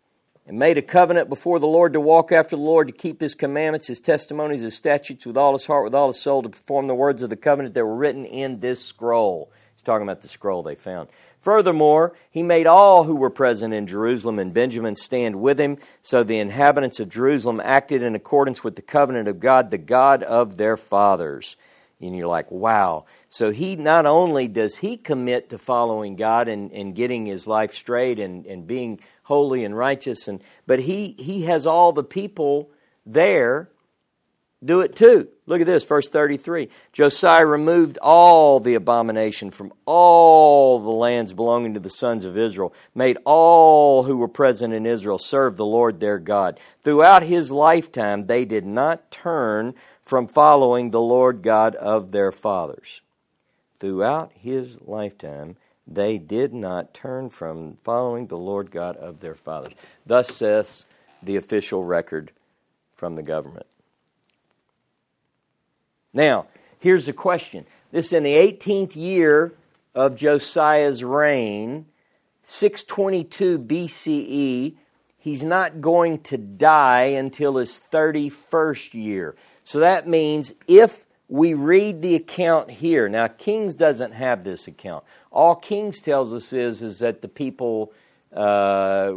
and made a covenant before the Lord to walk after the Lord, to keep his commandments, his testimonies, his statutes with all his heart, with all his soul, to perform the words of the covenant that were written in this scroll. He's talking about the scroll they found. Furthermore, he made all who were present in Jerusalem and Benjamin stand with him, so the inhabitants of Jerusalem acted in accordance with the covenant of God, the God of their fathers. And you're like, wow. So he not only does he commit to following God and, and getting his life straight and, and being holy and righteous, and but he, he has all the people there do it too. Look at this, verse 33. Josiah removed all the abomination from all the lands belonging to the sons of Israel, made all who were present in Israel serve the Lord their God. Throughout his lifetime, they did not turn from following the Lord God of their fathers. Throughout his lifetime, they did not turn from following the Lord God of their fathers. Thus saith the official record from the government. Now, here's the question. This is in the 18th year of Josiah's reign, 622 BCE. He's not going to die until his 31st year. So that means if we read the account here, now Kings doesn't have this account. All Kings tells us is, is that the people uh,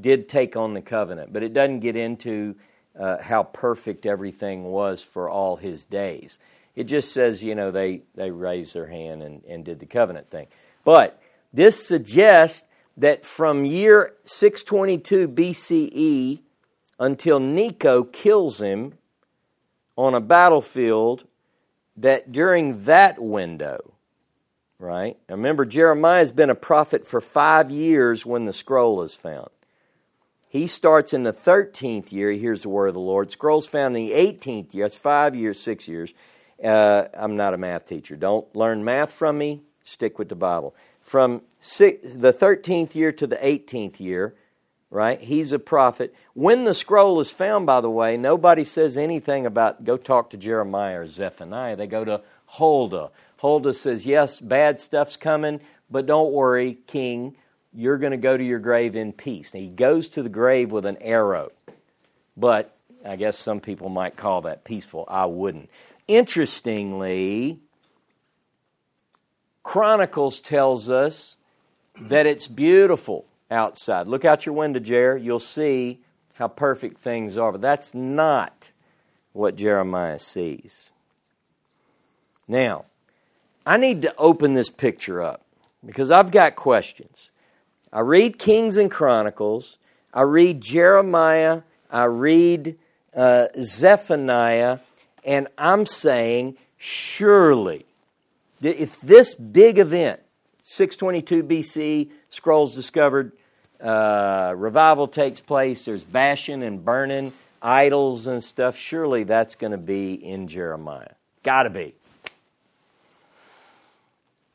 did take on the covenant, but it doesn't get into uh, how perfect everything was for all his days. It just says, you know, they, they raised their hand and, and did the covenant thing. But this suggests that from year 622 BCE until Necho kills him on a battlefield, that during that window, right? Remember, Jeremiah has been a prophet for five years when the scroll is found. He starts in the 13th year, he hears the word of the Lord. Scroll's found in the 18th year, that's five years, six years. Uh, I'm not a math teacher. Don't learn math from me, stick with the Bible. From six, the 13th year to the 18th year, right, he's a prophet. When the scroll is found, by the way, nobody says anything about go talk to Jeremiah or Zephaniah. They go to Huldah. Huldah says, Yes, bad stuff's coming, but don't worry, king you're going to go to your grave in peace. he goes to the grave with an arrow. But I guess some people might call that peaceful. I wouldn't. Interestingly, Chronicles tells us that it's beautiful outside. Look out your window, Jer. You'll see how perfect things are. But that's not what Jeremiah sees. Now, I need to open this picture up because I've got questions. I read Kings and Chronicles, I read Jeremiah, I read uh, Zephaniah, and I'm saying, surely, if this big event, 622 BC, scrolls discovered, uh, revival takes place, there's bashing and burning, idols and stuff, surely that's going to be in Jeremiah. Got to be.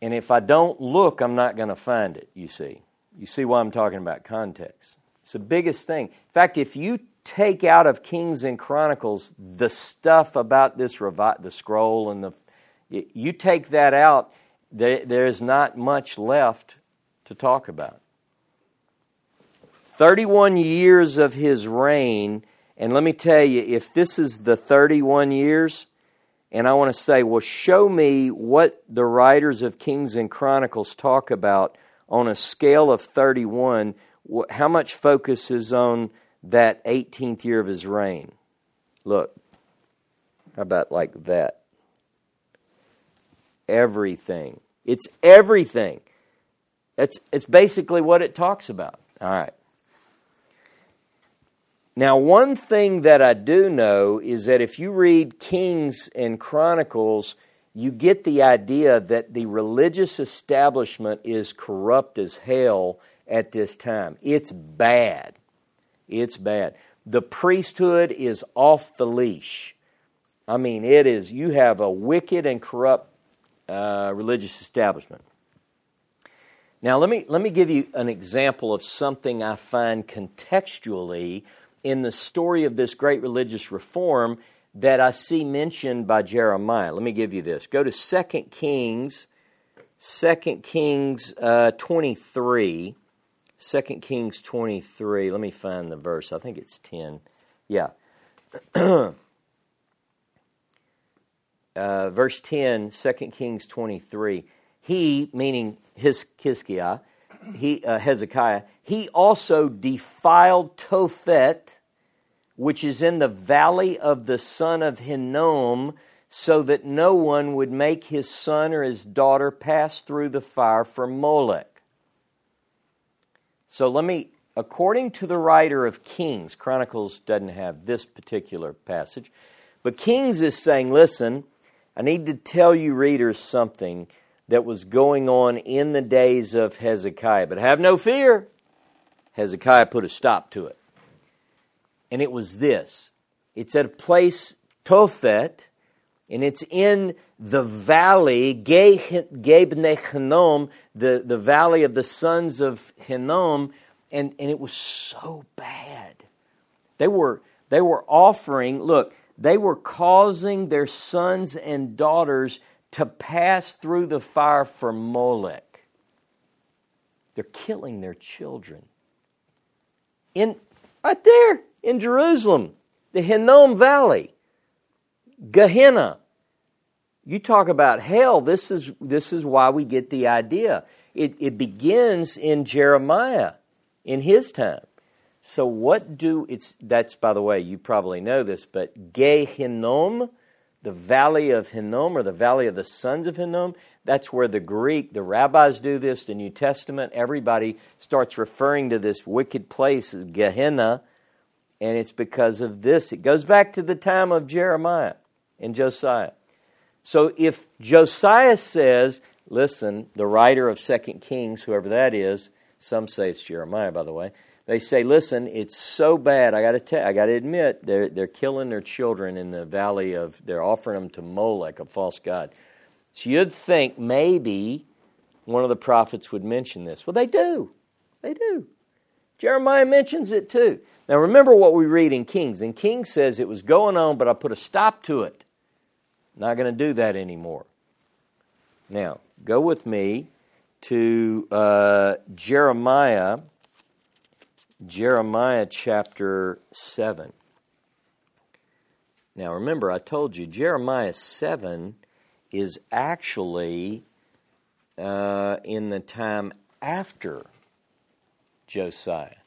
And if I don't look, I'm not going to find it, you see. You see why I'm talking about context. It's the biggest thing. In fact, if you take out of Kings and Chronicles the stuff about this revi- the scroll and the you take that out, there, there's not much left to talk about. 31 years of his reign, and let me tell you, if this is the 31 years, and I want to say, well, show me what the writers of Kings and Chronicles talk about on a scale of 31, how much focus is on that 18th year of his reign? Look, how about like that? Everything. It's everything. It's, it's basically what it talks about. All right. Now, one thing that I do know is that if you read Kings and Chronicles, you get the idea that the religious establishment is corrupt as hell at this time. It's bad. It's bad. The priesthood is off the leash. I mean, it is, you have a wicked and corrupt uh, religious establishment. Now, let me, let me give you an example of something I find contextually in the story of this great religious reform that I see mentioned by Jeremiah. Let me give you this. Go to 2 Kings, 2 Kings uh, 23. 2 Kings 23. Let me find the verse. I think it's 10. Yeah. uh, verse 10, 2 Kings 23. He, meaning his Hiskiah, he, uh, Hezekiah, he also defiled Tophet which is in the valley of the son of Hinnom, so that no one would make his son or his daughter pass through the fire for Molech. So let me, according to the writer of Kings, Chronicles doesn't have this particular passage, But Kings is saying, listen, I need to tell you, readers, something that was going on in the days of Hezekiah. But have no fear. Hezekiah put a stop to it. And it was this it's at a place, Tophet, and it's in the valley, Gebne Hinnom, the, the valley of the sons of Hinnom, and, and it was so bad. They were, they were offering, look, they were causing their sons and daughters to pass through the fire for Molech. They're killing their children. In, right there in Jerusalem, the Hinnom Valley, Gehenna. You talk about hell, this is, this is why we get the idea. It, it begins in Jeremiah in his time. So what do it's that's by the way, you probably know this, but Gehinnom, the valley of Hinnom or the valley of the sons of Hinnom, that's where the Greek, the rabbis do this, the New Testament, everybody starts referring to this wicked place as Gehenna, and it's because of this. It goes back to the time of Jeremiah and Josiah. So if Josiah says, listen, the writer of Second Kings, whoever that is, some say it's Jeremiah, by the way, they say, listen, it's so bad. I got to tell, I got to admit, they're they're killing their children in the valley of. They're offering them to Molech, a false god. So you'd think maybe one of the prophets would mention this. Well, they do. They do. Jeremiah mentions it too. Now remember what we read in Kings. And Kings says it was going on, but I put a stop to it. Not going to do that anymore. Now, go with me to uh, Jeremiah Jeremiah chapter 7. Now remember, I told you Jeremiah 7 is actually uh, in the time after Josiah.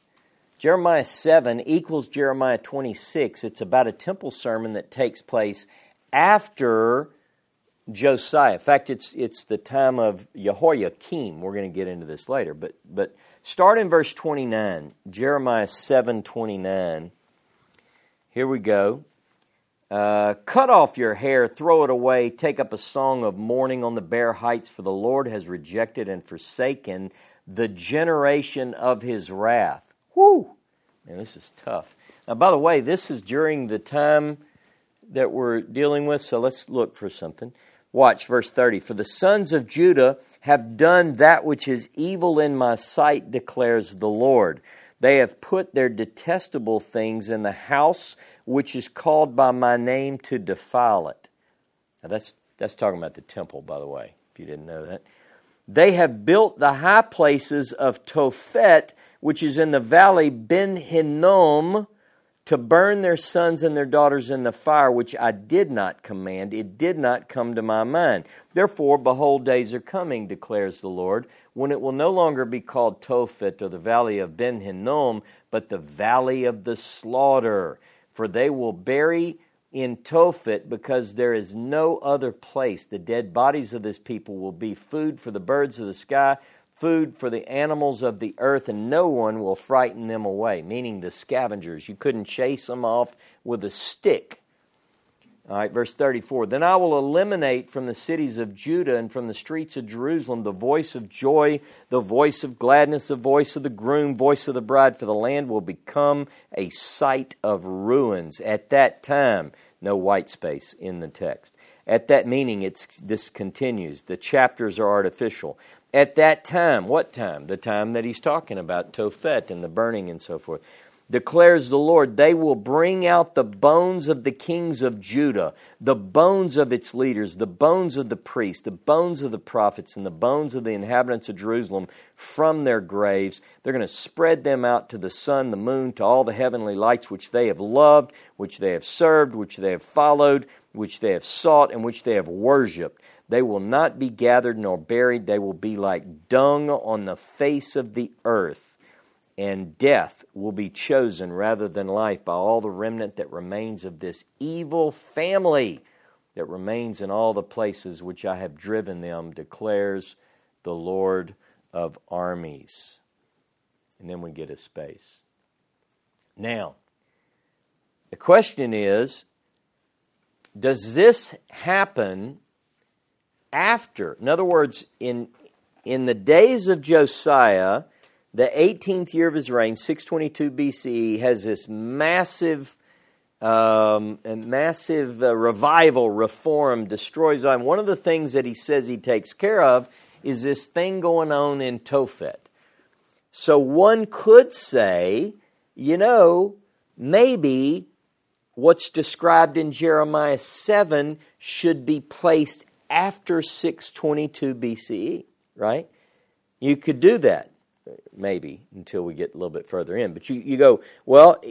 Jeremiah 7 equals Jeremiah 26. It's about a temple sermon that takes place after Josiah. In fact, it's, it's the time of Jehoiakim. We're going to get into this later. But, but Start in verse 29, Jeremiah 7 29. Here we go. Uh, cut off your hair, throw it away, take up a song of mourning on the bare heights, for the Lord has rejected and forsaken the generation of his wrath. Whoo! Man, this is tough. Now, by the way, this is during the time that we're dealing with, so let's look for something. Watch verse 30. For the sons of Judah have done that which is evil in my sight, declares the Lord. They have put their detestable things in the house which is called by my name to defile it. Now that's, that's talking about the temple, by the way, if you didn't know that. They have built the high places of Tophet, which is in the valley Ben Hinnom, to burn their sons and their daughters in the fire, which I did not command. It did not come to my mind. Therefore, behold, days are coming, declares the Lord, when it will no longer be called Tophet or the valley of Ben Hinnom, but the valley of the slaughter. For they will bury in Tophet because there is no other place. The dead bodies of this people will be food for the birds of the sky food for the animals of the earth, and no one will frighten them away, meaning the scavengers. You couldn't chase them off with a stick. All right, verse 34 Then I will eliminate from the cities of Judah and from the streets of Jerusalem the voice of joy, the voice of gladness, the voice of the groom, voice of the bride, for the land will become a site of ruins. At that time, no white space in the text. At that meaning, it's, this continues. The chapters are artificial at that time. What time? The time that he's talking about, Tophet and the burning and so forth. Declares the Lord, they will bring out the bones of the kings of Judah, the bones of its leaders, the bones of the priests, the bones of the prophets, and the bones of the inhabitants of Jerusalem from their graves. They're going to spread them out to the sun, the moon, to all the heavenly lights which they have loved, which they have served, which they have followed, which they have sought, and which they have worshipped. They will not be gathered nor buried. They will be like dung on the face of the earth. And death will be chosen rather than life by all the remnant that remains of this evil family that remains in all the places which I have driven them, declares the Lord of armies. And then we get a space. Now, the question is Does this happen after? In other words, in, in the days of Josiah, the 18th year of his reign, 622 BCE, has this massive, um, massive uh, revival, reform, destroys Zion. One of the things that he says he takes care of is this thing going on in Tophet. So one could say, you know, maybe what's described in Jeremiah 7 should be placed after 622 BCE, right? You could do that, maybe, until we get a little bit further in. But you, you go, well,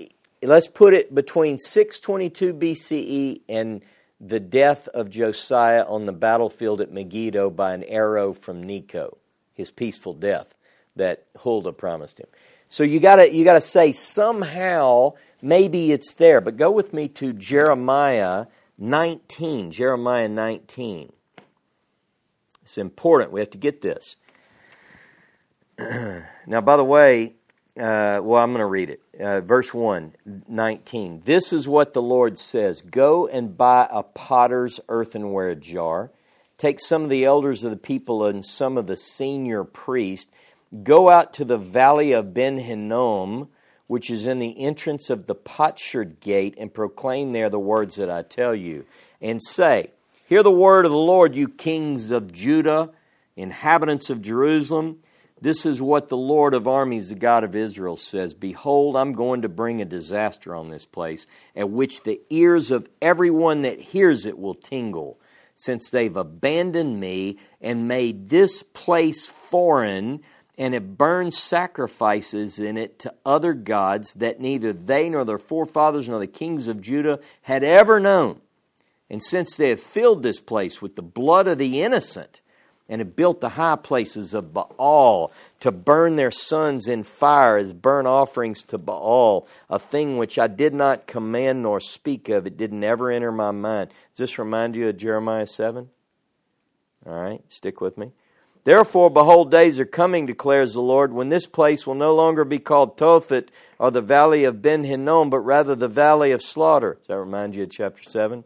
let's put it between 622 BCE and the death of Josiah on the battlefield at Megiddo by an arrow from Necho, his peaceful death that Huldah promised him. So you gotta you gotta say somehow maybe it's there. But go with me to Jeremiah 19. Jeremiah 19. It's important. We have to get this. now, by the way, uh, well, I'm going to read it. Uh, verse 1, 19. This is what the Lord says Go and buy a potter's earthenware jar. Take some of the elders of the people and some of the senior priests. Go out to the valley of Ben Hinnom, which is in the entrance of the potsherd gate, and proclaim there the words that I tell you. And say, Hear the word of the Lord, you kings of Judah, inhabitants of Jerusalem. This is what the Lord of armies, the God of Israel, says Behold, I'm going to bring a disaster on this place, at which the ears of everyone that hears it will tingle, since they've abandoned me and made this place foreign and have burned sacrifices in it to other gods that neither they nor their forefathers nor the kings of Judah had ever known. And since they have filled this place with the blood of the innocent, and have built the high places of Baal to burn their sons in fire as burnt offerings to Baal, a thing which I did not command nor speak of. It didn't ever enter my mind. Does this remind you of Jeremiah 7? All right, stick with me. Therefore, behold, days are coming, declares the Lord, when this place will no longer be called Tophet or the valley of Ben Hinnom, but rather the valley of slaughter. Does that remind you of chapter 7?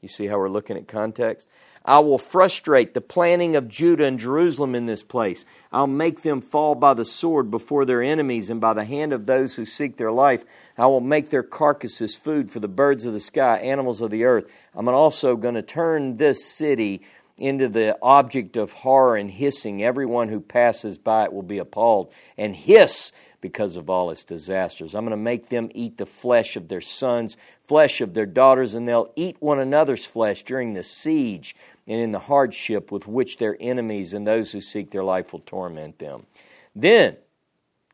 You see how we're looking at context? I will frustrate the planning of Judah and Jerusalem in this place. I'll make them fall by the sword before their enemies and by the hand of those who seek their life. I will make their carcasses food for the birds of the sky, animals of the earth. I'm also going to turn this city into the object of horror and hissing. Everyone who passes by it will be appalled and hiss because of all its disasters. I'm going to make them eat the flesh of their sons, flesh of their daughters, and they'll eat one another's flesh during the siege and in the hardship with which their enemies and those who seek their life will torment them. Then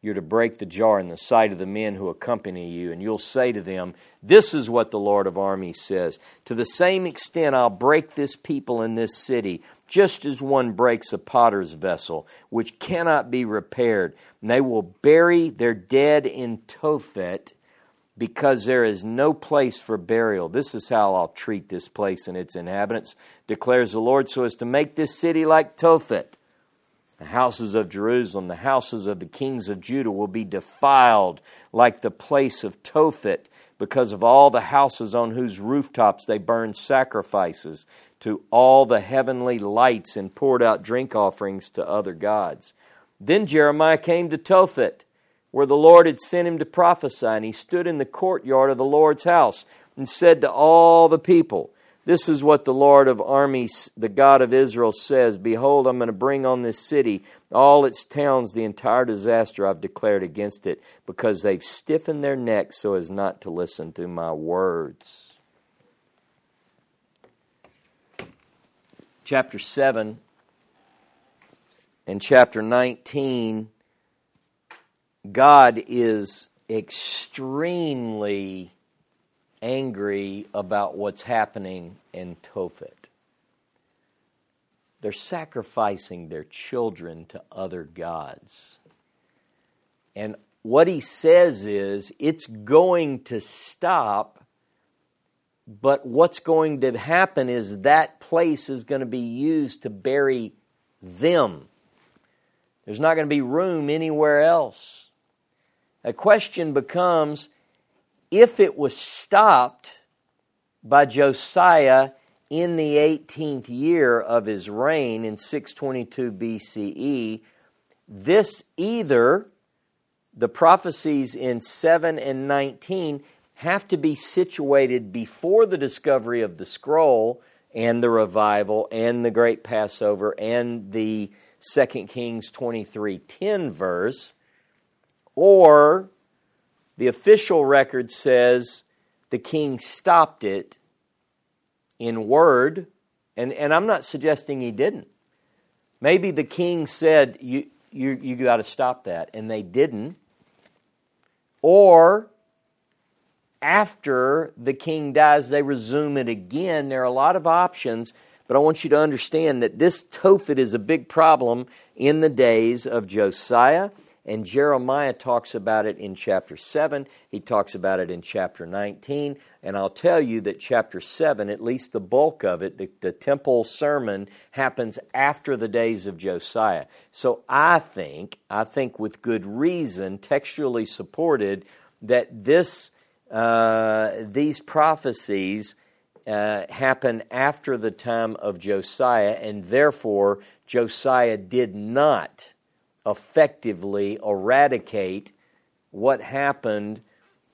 you're to break the jar in the sight of the men who accompany you, and you'll say to them, This is what the Lord of armies says. To the same extent, I'll break this people in this city, just as one breaks a potter's vessel, which cannot be repaired. And they will bury their dead in Tophet because there is no place for burial. This is how I'll treat this place and its inhabitants, declares the Lord, so as to make this city like Tophet. The houses of Jerusalem, the houses of the kings of Judah will be defiled like the place of Tophet because of all the houses on whose rooftops they burned sacrifices to all the heavenly lights and poured out drink offerings to other gods. Then Jeremiah came to Tophet where the Lord had sent him to prophesy, and he stood in the courtyard of the Lord's house and said to all the people, This is what the Lord of armies, the God of Israel, says Behold, I'm going to bring on this city, all its towns, the entire disaster I've declared against it, because they've stiffened their necks so as not to listen to my words. Chapter 7 and chapter 19 God is extremely angry about what's happening in Tophet. They're sacrificing their children to other gods. And what he says is it's going to stop, but what's going to happen is that place is going to be used to bury them. There's not going to be room anywhere else. A question becomes if it was stopped, by Josiah in the 18th year of his reign in 622 BCE, this either the prophecies in 7 and 19 have to be situated before the discovery of the scroll and the revival and the great Passover and the 2 Kings 23:10 verse or the official record says the king stopped it in word and, and I'm not suggesting he didn't. Maybe the king said you you you got to stop that and they didn't. Or after the king dies, they resume it again. There are a lot of options, but I want you to understand that this Tophet is a big problem in the days of Josiah. And Jeremiah talks about it in chapter 7. He talks about it in chapter 19. And I'll tell you that chapter 7, at least the bulk of it, the, the temple sermon, happens after the days of Josiah. So I think, I think with good reason, textually supported, that this uh, these prophecies uh, happen after the time of Josiah, and therefore Josiah did not effectively eradicate what happened,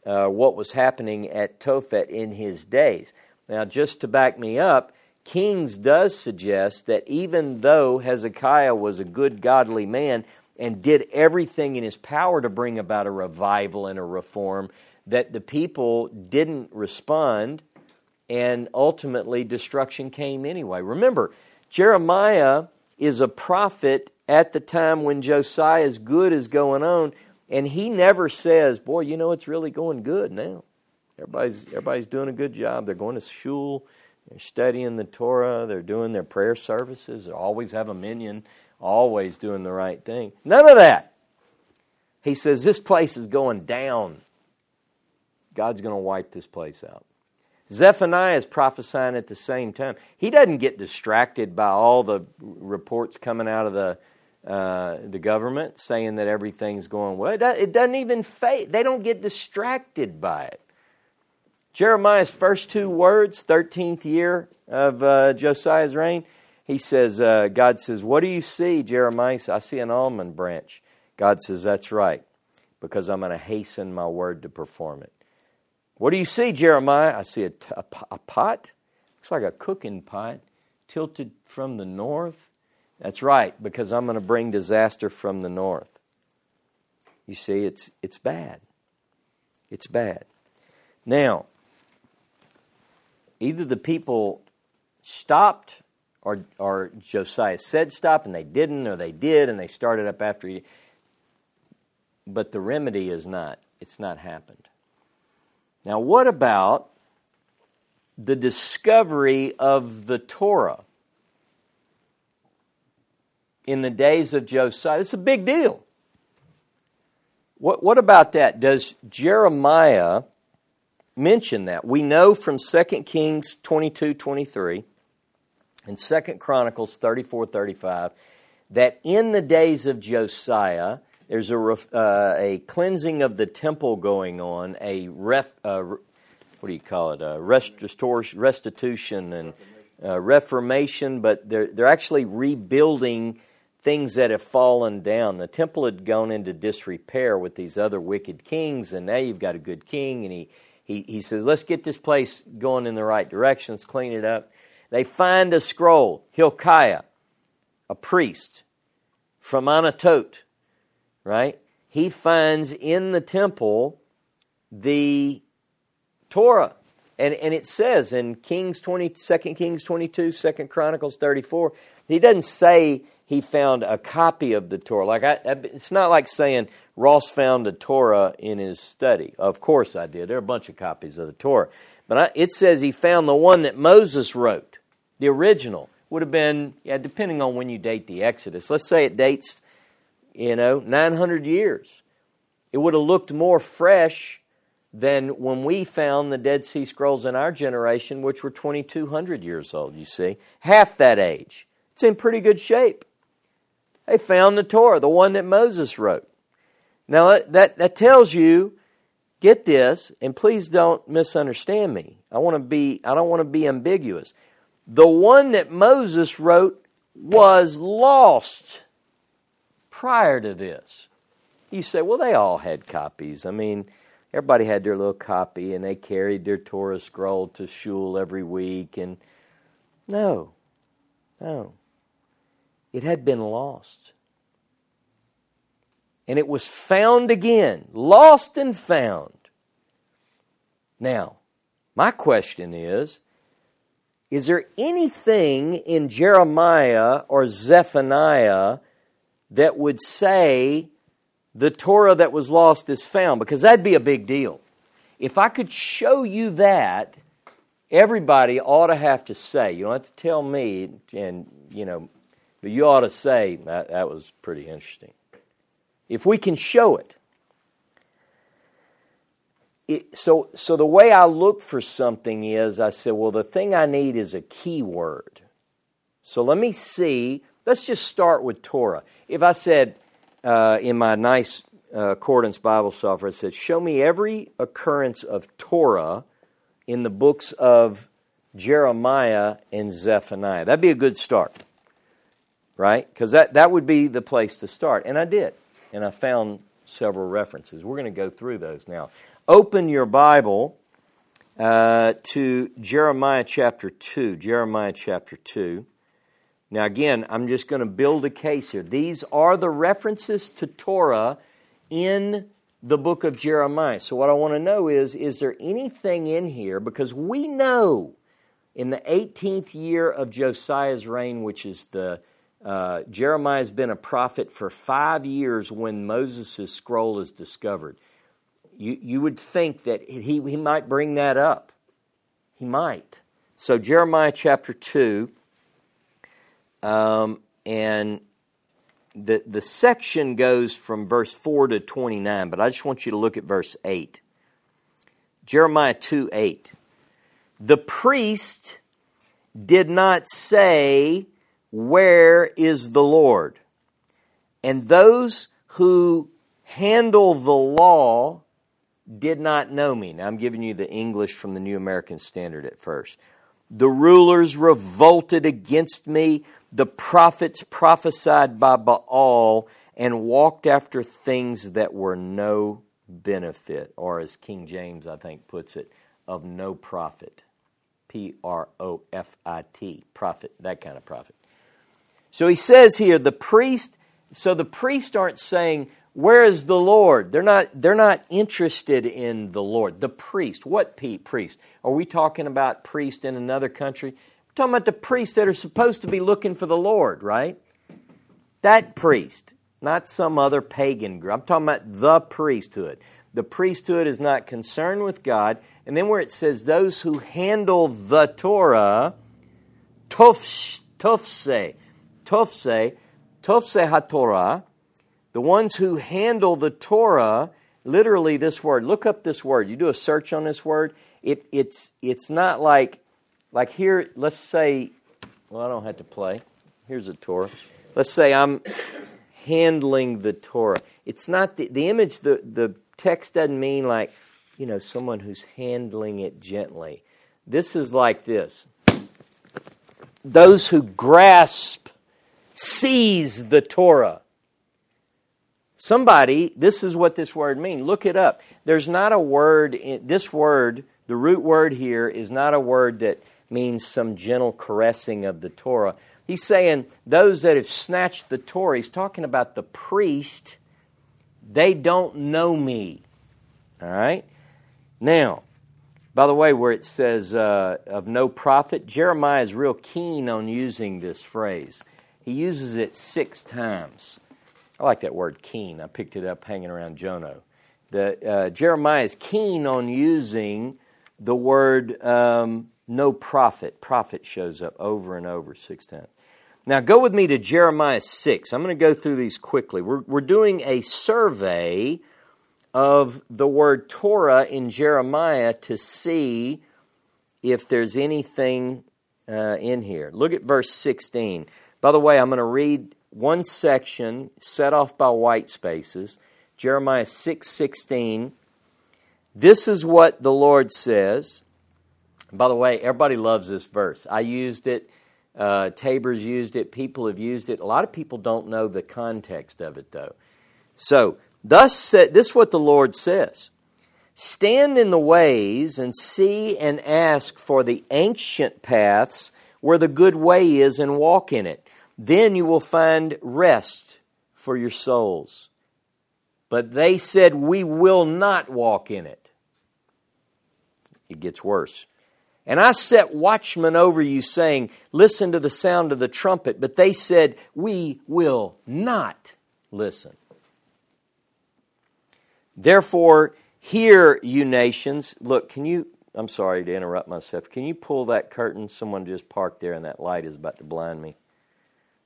uh, what was happening at Tophet in his days. Now, just to back me up, Kings does suggest that even though Hezekiah was a good, godly man and did everything in his power to bring about a revival and a reform, that the people didn't respond, and ultimately destruction came anyway. Remember, Jeremiah is a prophet at the time when Josiah's good is going on, and he never says, Boy, you know, it's really going good now. Everybody's, everybody's doing a good job. They're going to shul, they're studying the Torah, they're doing their prayer services, they always have a minyan, always doing the right thing. None of that. He says, This place is going down. God's going to wipe this place out. Zephaniah is prophesying at the same time. He doesn't get distracted by all the reports coming out of the uh, the government saying that everything's going well. It doesn't even fade. They don't get distracted by it. Jeremiah's first two words, 13th year of uh, Josiah's reign, he says, uh, God says, What do you see, Jeremiah? Says, I see an almond branch. God says, That's right, because I'm going to hasten my word to perform it. What do you see, Jeremiah? I see a, t- a, a pot. Looks like a cooking pot tilted from the north. That's right, because I'm going to bring disaster from the north. You see, it's, it's bad. It's bad. Now, either the people stopped or, or Josiah said stop and they didn't, or they did and they started up after he. But the remedy is not, it's not happened. Now, what about the discovery of the Torah in the days of Josiah? It's a big deal. What, what about that? Does Jeremiah mention that? We know from 2 Kings 22 23 and 2 Chronicles 34 35 that in the days of Josiah, there's a, uh, a cleansing of the temple going on, a ref, uh, what do you call it, a restitution and uh, reformation, but they're, they're actually rebuilding things that have fallen down. The temple had gone into disrepair with these other wicked kings, and now you've got a good king, and he, he, he says, let's get this place going in the right direction, let's clean it up. They find a scroll, Hilkiah, a priest from Anatot, right? He finds in the temple the Torah. And, and it says in Kings 20, 2 Kings 22, 2 Chronicles 34, he doesn't say he found a copy of the Torah. Like I, it's not like saying Ross found a Torah in his study. Of course I did. There are a bunch of copies of the Torah. But I, it says he found the one that Moses wrote, the original. Would have been, yeah, depending on when you date the Exodus. Let's say it dates you know, 900 years. It would have looked more fresh than when we found the Dead Sea Scrolls in our generation, which were 2,200 years old, you see. Half that age. It's in pretty good shape. They found the Torah, the one that Moses wrote. Now, that, that tells you get this, and please don't misunderstand me. I want to be I don't want to be ambiguous. The one that Moses wrote was lost prior to this. You say, well, they all had copies. I mean, everybody had their little copy and they carried their Torah scroll to shul every week and no. No. It had been lost and it was found again, lost and found. Now, my question is Is there anything in Jeremiah or Zephaniah that would say the Torah that was lost is found? Because that'd be a big deal. If I could show you that, everybody ought to have to say, you don't have to tell me, and, you know, but you ought to say, that, that was pretty interesting if we can show it. it. so, so the way I look for something is I said, well, the thing I need is a keyword. So let me see. Let's just start with Torah. If I said uh, in my nice uh, Accordance Bible software, it said, show me every occurrence of Torah in the books of Jeremiah and Zephaniah. That'd be a good start, right? Because that, that would be the place to start. And I did and I found several references. We're going to go through those now. Open your Bible uh, to Jeremiah chapter 2. Jeremiah chapter 2. Now, again, I'm just going to build a case here. These are the references to Torah in the book of Jeremiah. So, what I want to know is is there anything in here? Because we know in the 18th year of Josiah's reign, which is the uh, Jeremiah has been a prophet for five years when Moses' scroll is discovered. You, you would think that he, he might bring that up. He might. So, Jeremiah chapter 2, um, and the, the section goes from verse 4 to 29, but I just want you to look at verse 8. Jeremiah 2 8. The priest did not say, where is the Lord? And those who handle the law did not know me. Now I'm giving you the English from the New American Standard at first. The rulers revolted against me. The prophets prophesied by Baal and walked after things that were no benefit, or as King James, I think, puts it, of no profit. P R O F I T, profit, that kind of profit. So he says here, the priest, so the priests aren't saying, where is the Lord? They're not, they're not interested in the Lord. The priest. What priest? Are we talking about priest in another country? Talking about the priests that are supposed to be looking for the Lord, right? That priest, not some other pagan group. I'm talking about the priesthood. The priesthood is not concerned with God. And then where it says those who handle the Torah, tofse, Tofse, Tofse HaTorah, the ones who handle the Torah, literally this word, look up this word. You do a search on this word, it, it's, it's not like, like here, let's say, well, I don't have to play. Here's a Torah. Let's say I'm handling the Torah. It's not the, the image, the, the text doesn't mean like, you know, someone who's handling it gently. This is like this those who grasp seize the Torah. Somebody, this is what this word means. Look it up. There's not a word, in, this word, the root word here, is not a word that means some gentle caressing of the Torah. He's saying those that have snatched the Torah, he's talking about the priest, they don't know me. All right? Now, by the way, where it says uh, of no prophet, Jeremiah is real keen on using this phrase. He uses it six times. I like that word keen. I picked it up hanging around Jono. The, uh, Jeremiah is keen on using the word um, no profit. Profit shows up over and over six times. Now, go with me to Jeremiah 6. I'm going to go through these quickly. We're, we're doing a survey of the word Torah in Jeremiah to see if there's anything uh, in here. Look at verse 16. By the way, I'm going to read one section set off by white spaces, Jeremiah 6:16. This is what the Lord says. By the way, everybody loves this verse. I used it. Uh, Tabor's used it. People have used it. A lot of people don't know the context of it, though. So, thus said, this is what the Lord says Stand in the ways and see and ask for the ancient paths where the good way is and walk in it. Then you will find rest for your souls. But they said, We will not walk in it. It gets worse. And I set watchmen over you, saying, Listen to the sound of the trumpet. But they said, We will not listen. Therefore, hear, you nations. Look, can you, I'm sorry to interrupt myself. Can you pull that curtain? Someone just parked there and that light is about to blind me.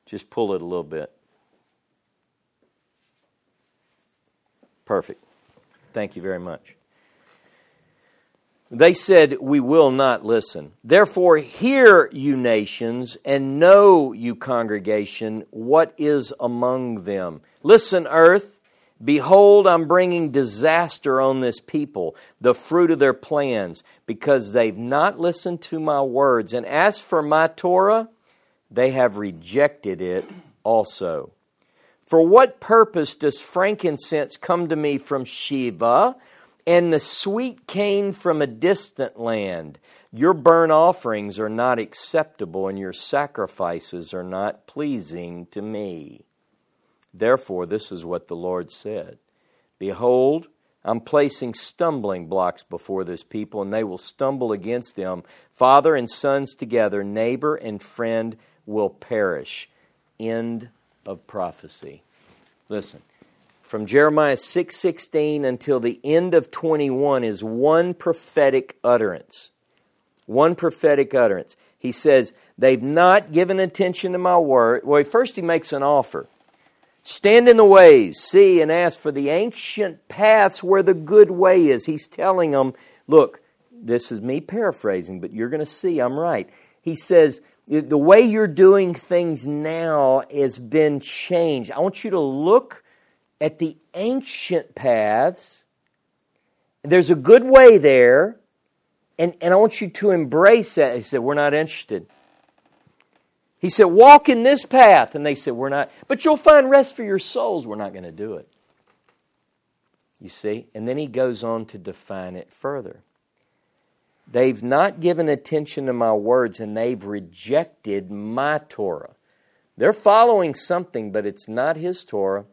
Just pull it a little bit. Perfect. Thank you very much. They said, We will not listen. Therefore, hear, you nations, and know, you congregation, what is among them. Listen, earth. Behold, I'm bringing disaster on this people, the fruit of their plans, because they've not listened to my words. And as for my Torah, they have rejected it also. For what purpose does frankincense come to me from Sheba, and the sweet cane from a distant land? Your burnt offerings are not acceptable, and your sacrifices are not pleasing to me. Therefore, this is what the Lord said Behold, I'm placing stumbling blocks before this people, and they will stumble against them. Father and sons together, neighbor and friend will perish. End of prophecy. Listen, from Jeremiah 6:16 until the end of 21 is one prophetic utterance. One prophetic utterance. He says, "They've not given attention to my word." Well, first he makes an offer. Stand in the ways, see and ask for the ancient paths where the good way is. He's telling them, look, this is me paraphrasing, but you're going to see I'm right. He says, the way you're doing things now has been changed. I want you to look at the ancient paths. There's a good way there, and, and I want you to embrace that. He said, We're not interested. He said, Walk in this path. And they said, We're not. But you'll find rest for your souls. We're not going to do it. You see? And then he goes on to define it further. They've not given attention to my words and they've rejected my Torah. They're following something, but it's not his Torah.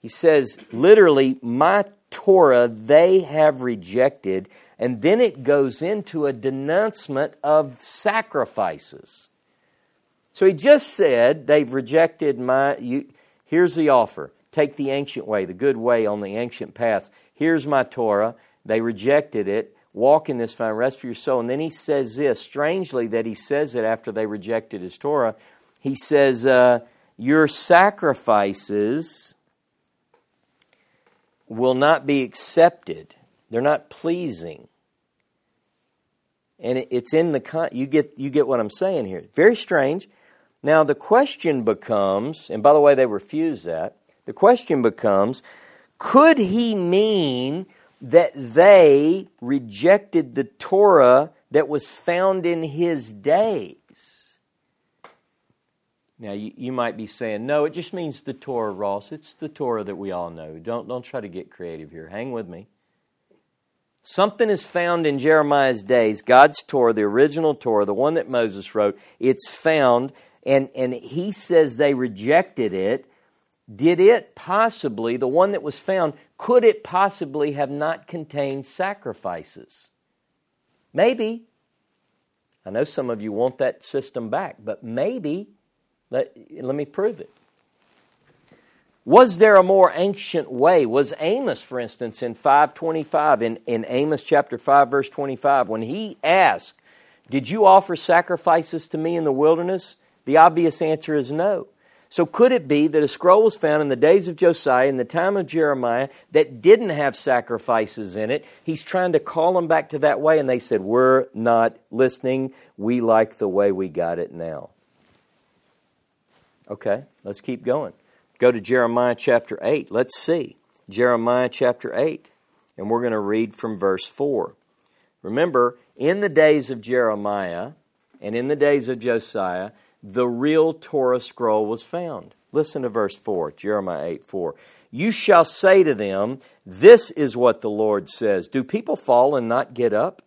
He says, literally, my Torah they have rejected. And then it goes into a denouncement of sacrifices. So he just said, they've rejected my. You, here's the offer take the ancient way, the good way on the ancient paths. Here's my Torah. They rejected it walk in this, fine rest for your soul. And then he says this, strangely that he says it after they rejected his Torah. He says, uh, Your sacrifices will not be accepted, they're not pleasing. And it's in the con- you get you get what I'm saying here. Very strange. Now the question becomes, and by the way, they refuse that. The question becomes, could he mean that they rejected the Torah that was found in his days. Now, you, you might be saying, no, it just means the Torah, Ross. It's the Torah that we all know. Don't, don't try to get creative here. Hang with me. Something is found in Jeremiah's days, God's Torah, the original Torah, the one that Moses wrote. It's found, and, and he says they rejected it. Did it possibly, the one that was found, could it possibly have not contained sacrifices? Maybe. I know some of you want that system back, but maybe. Let, let me prove it. Was there a more ancient way? Was Amos, for instance, in 525, in, in Amos chapter 5, verse 25, when he asked, Did you offer sacrifices to me in the wilderness? The obvious answer is no. So, could it be that a scroll was found in the days of Josiah, in the time of Jeremiah, that didn't have sacrifices in it? He's trying to call them back to that way, and they said, We're not listening. We like the way we got it now. Okay, let's keep going. Go to Jeremiah chapter 8. Let's see. Jeremiah chapter 8. and we're going to read from verse 4. Remember, in the days of Jeremiah and in the days of Josiah, the real Torah scroll was found. Listen to verse 4, Jeremiah 8 4. You shall say to them, This is what the Lord says. Do people fall and not get up?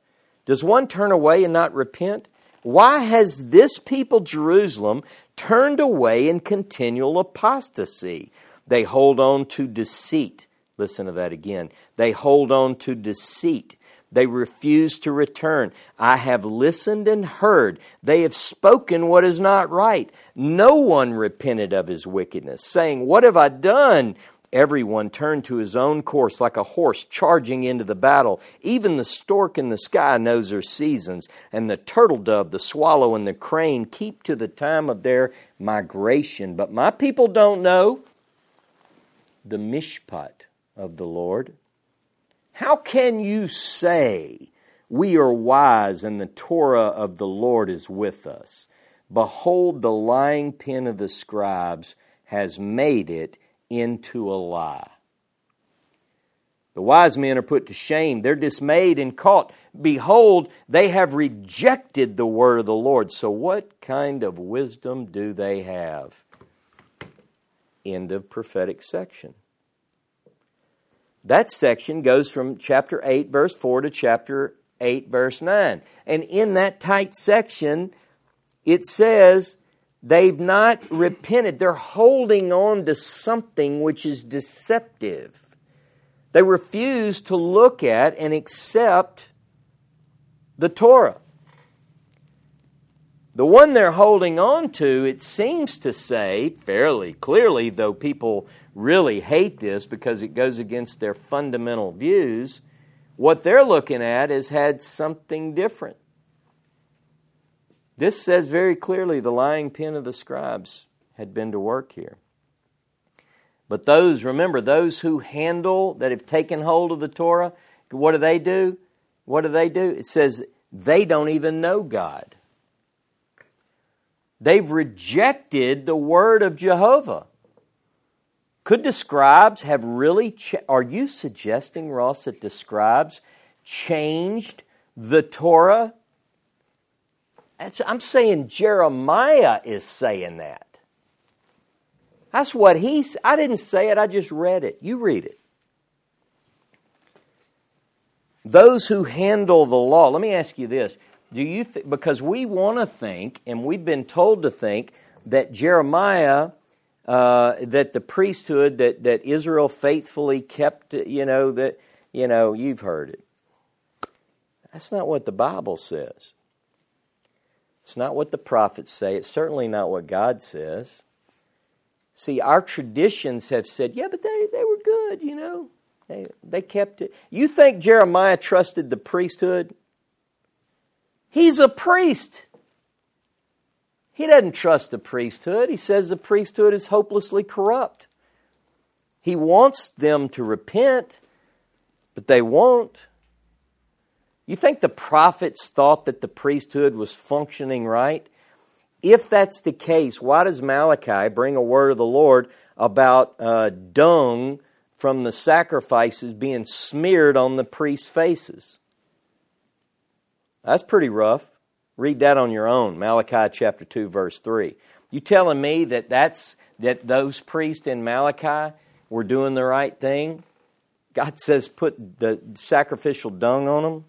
Does one turn away and not repent? Why has this people, Jerusalem, turned away in continual apostasy? They hold on to deceit. Listen to that again. They hold on to deceit. They refuse to return. I have listened and heard. They have spoken what is not right. No one repented of his wickedness, saying, What have I done? Everyone turned to his own course like a horse charging into the battle. Even the stork in the sky knows her seasons, and the turtle dove, the swallow, and the crane keep to the time of their migration. But my people don't know the mishpat of the Lord. How can you say, We are wise and the Torah of the Lord is with us? Behold, the lying pen of the scribes has made it into a lie. The wise men are put to shame. They're dismayed and caught. Behold, they have rejected the word of the Lord. So, what kind of wisdom do they have? End of prophetic section. That section goes from chapter 8, verse 4 to chapter 8, verse 9. And in that tight section, it says They've not repented. They're holding on to something which is deceptive. They refuse to look at and accept the Torah. The one they're holding on to, it seems to say fairly clearly, though people really hate this because it goes against their fundamental views, what they're looking at has had something different. This says very clearly the lying pen of the scribes had been to work here. But those, remember, those who handle, that have taken hold of the Torah, what do they do? What do they do? It says they don't even know God. They've rejected the word of Jehovah. Could the scribes have really, cha- are you suggesting, Ross, that the scribes changed the Torah I'm saying Jeremiah is saying that. That's what he's. I didn't say it, I just read it. You read it. Those who handle the law, let me ask you this. Do you th- because we want to think, and we've been told to think, that Jeremiah, uh, that the priesthood, that, that Israel faithfully kept, you know, that, you know, you've heard it. That's not what the Bible says. It's not what the prophets say. It's certainly not what God says. See, our traditions have said, yeah, but they, they were good, you know. They, they kept it. You think Jeremiah trusted the priesthood? He's a priest. He doesn't trust the priesthood. He says the priesthood is hopelessly corrupt. He wants them to repent, but they won't. You think the prophets thought that the priesthood was functioning right? If that's the case, why does Malachi bring a word of the Lord about uh, dung from the sacrifices being smeared on the priest's faces? That's pretty rough. Read that on your own, Malachi chapter 2 verse 3. You telling me that that's that those priests in Malachi were doing the right thing? God says put the sacrificial dung on them.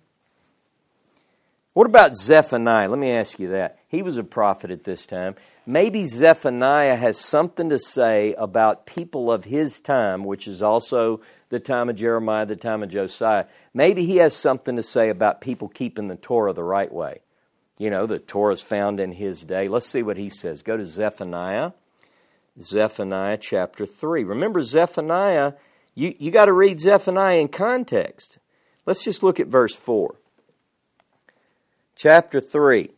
What about Zephaniah? Let me ask you that. He was a prophet at this time. Maybe Zephaniah has something to say about people of his time, which is also the time of Jeremiah, the time of Josiah. Maybe he has something to say about people keeping the Torah the right way. You know, the Torah is found in his day. Let's see what he says. Go to Zephaniah, Zephaniah chapter 3. Remember, Zephaniah, you, you got to read Zephaniah in context. Let's just look at verse 4 chapter 3,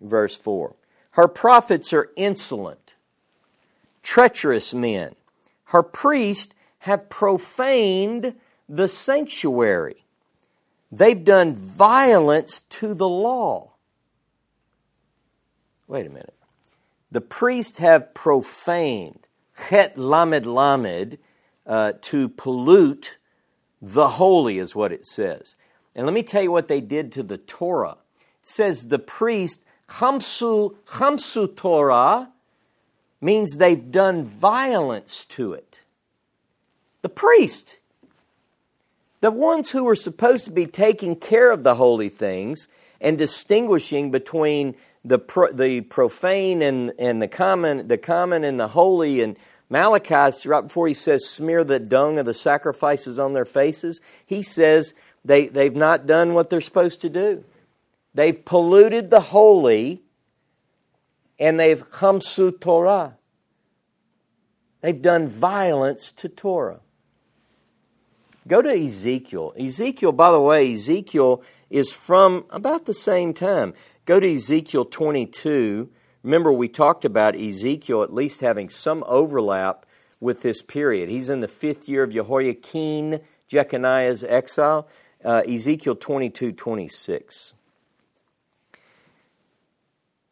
verse 4. Her prophets are insolent, treacherous men. Her priests have profaned the sanctuary. They've done violence to the law. Wait a minute. The priests have profaned, het lamed lamed, uh, to pollute The holy is what it says. And let me tell you what they did to the Torah. Says the priest, Hamsu, Hamsu Torah, means they've done violence to it. The priest, the ones who were supposed to be taking care of the holy things and distinguishing between the, pro, the profane and, and the common, the common and the holy and Malachi, right before he says, smear the dung of the sacrifices on their faces, he says they, they've not done what they're supposed to do. They've polluted the holy and they've hamsu Torah. They've done violence to Torah. Go to Ezekiel. Ezekiel, by the way, Ezekiel is from about the same time. Go to Ezekiel 22. Remember, we talked about Ezekiel at least having some overlap with this period. He's in the fifth year of Jehoiachin, Jeconiah's exile. Uh, Ezekiel 22 26.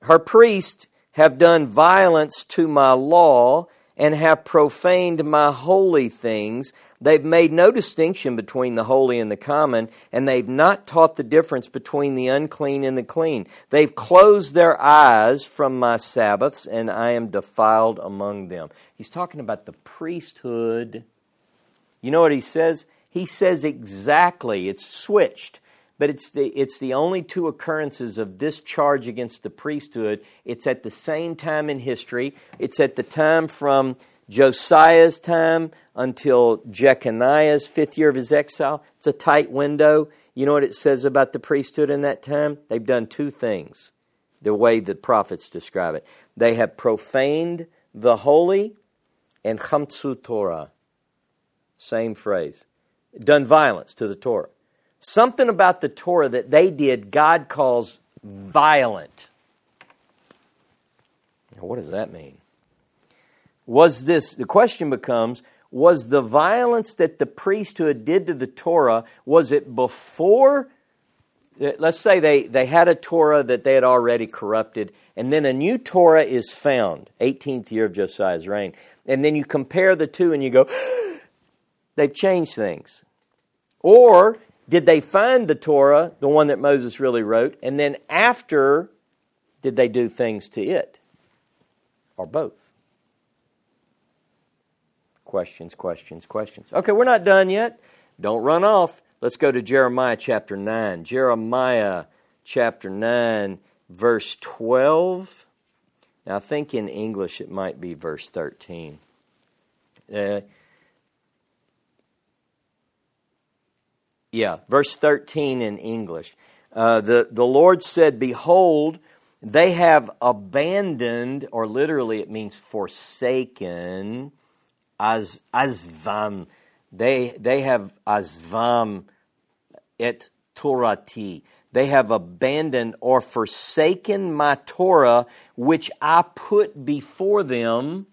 Her priests have done violence to my law and have profaned my holy things. They've made no distinction between the holy and the common, and they've not taught the difference between the unclean and the clean. They've closed their eyes from my Sabbaths, and I am defiled among them. He's talking about the priesthood. You know what he says? He says exactly, it's switched, but it's the, it's the only two occurrences of this charge against the priesthood. It's at the same time in history. It's at the time from Josiah's time until Jeconiah's fifth year of his exile. It's a tight window. You know what it says about the priesthood in that time? They've done two things, the way the prophets describe it. They have profaned the holy and chamtsu Torah. Same phrase. Done violence to the Torah. Something about the Torah that they did, God calls violent. Now, what does that mean? Was this, the question becomes, was the violence that the priesthood did to the Torah, was it before, eh, let's say they, they had a Torah that they had already corrupted, and then a new Torah is found, 18th year of Josiah's reign, and then you compare the two and you go, they've changed things. Or did they find the Torah, the one that Moses really wrote, and then after did they do things to it? Or both? Questions, questions, questions. Okay, we're not done yet. Don't run off. Let's go to Jeremiah chapter 9. Jeremiah chapter 9, verse 12. Now, I think in English it might be verse 13. Uh, yeah, verse 13 in English. Uh, the, the Lord said, Behold, they have abandoned, or literally it means forsaken, as azvam. They they have azvam et torati. They have abandoned or forsaken my Torah, which I put before them,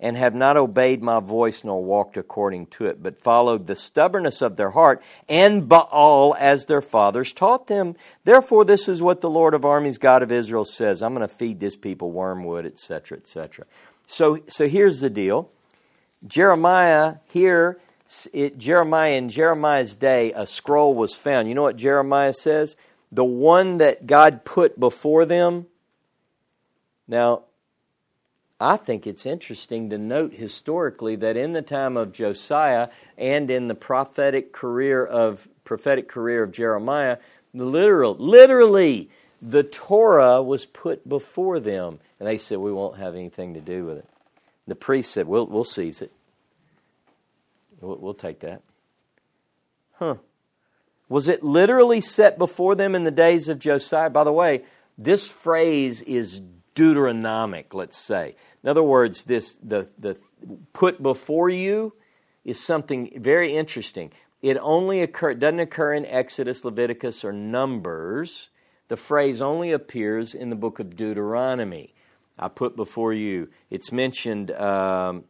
and have not obeyed my voice nor walked according to it, but followed the stubbornness of their heart and Baal as their fathers taught them. Therefore, this is what the Lord of armies, God of Israel, says I'm going to feed this people wormwood, etc., etc. So, so here's the deal Jeremiah here, it, Jeremiah in Jeremiah's day, a scroll was found. You know what Jeremiah says? The one that God put before them. Now, I think it's interesting to note historically that in the time of Josiah and in the prophetic career of prophetic career of Jeremiah, literal, literally, the Torah was put before them, and they said, "We won't have anything to do with it." The priest said, We'll, we'll seize it. We'll, we'll take that. Huh. Was it literally set before them in the days of Josiah? By the way, this phrase is Deuteronomic, let's say. In other words, this the, the put before you is something very interesting. It only occur, doesn't occur in Exodus, Leviticus, or Numbers. The phrase only appears in the book of Deuteronomy. I put before you. It's mentioned, um,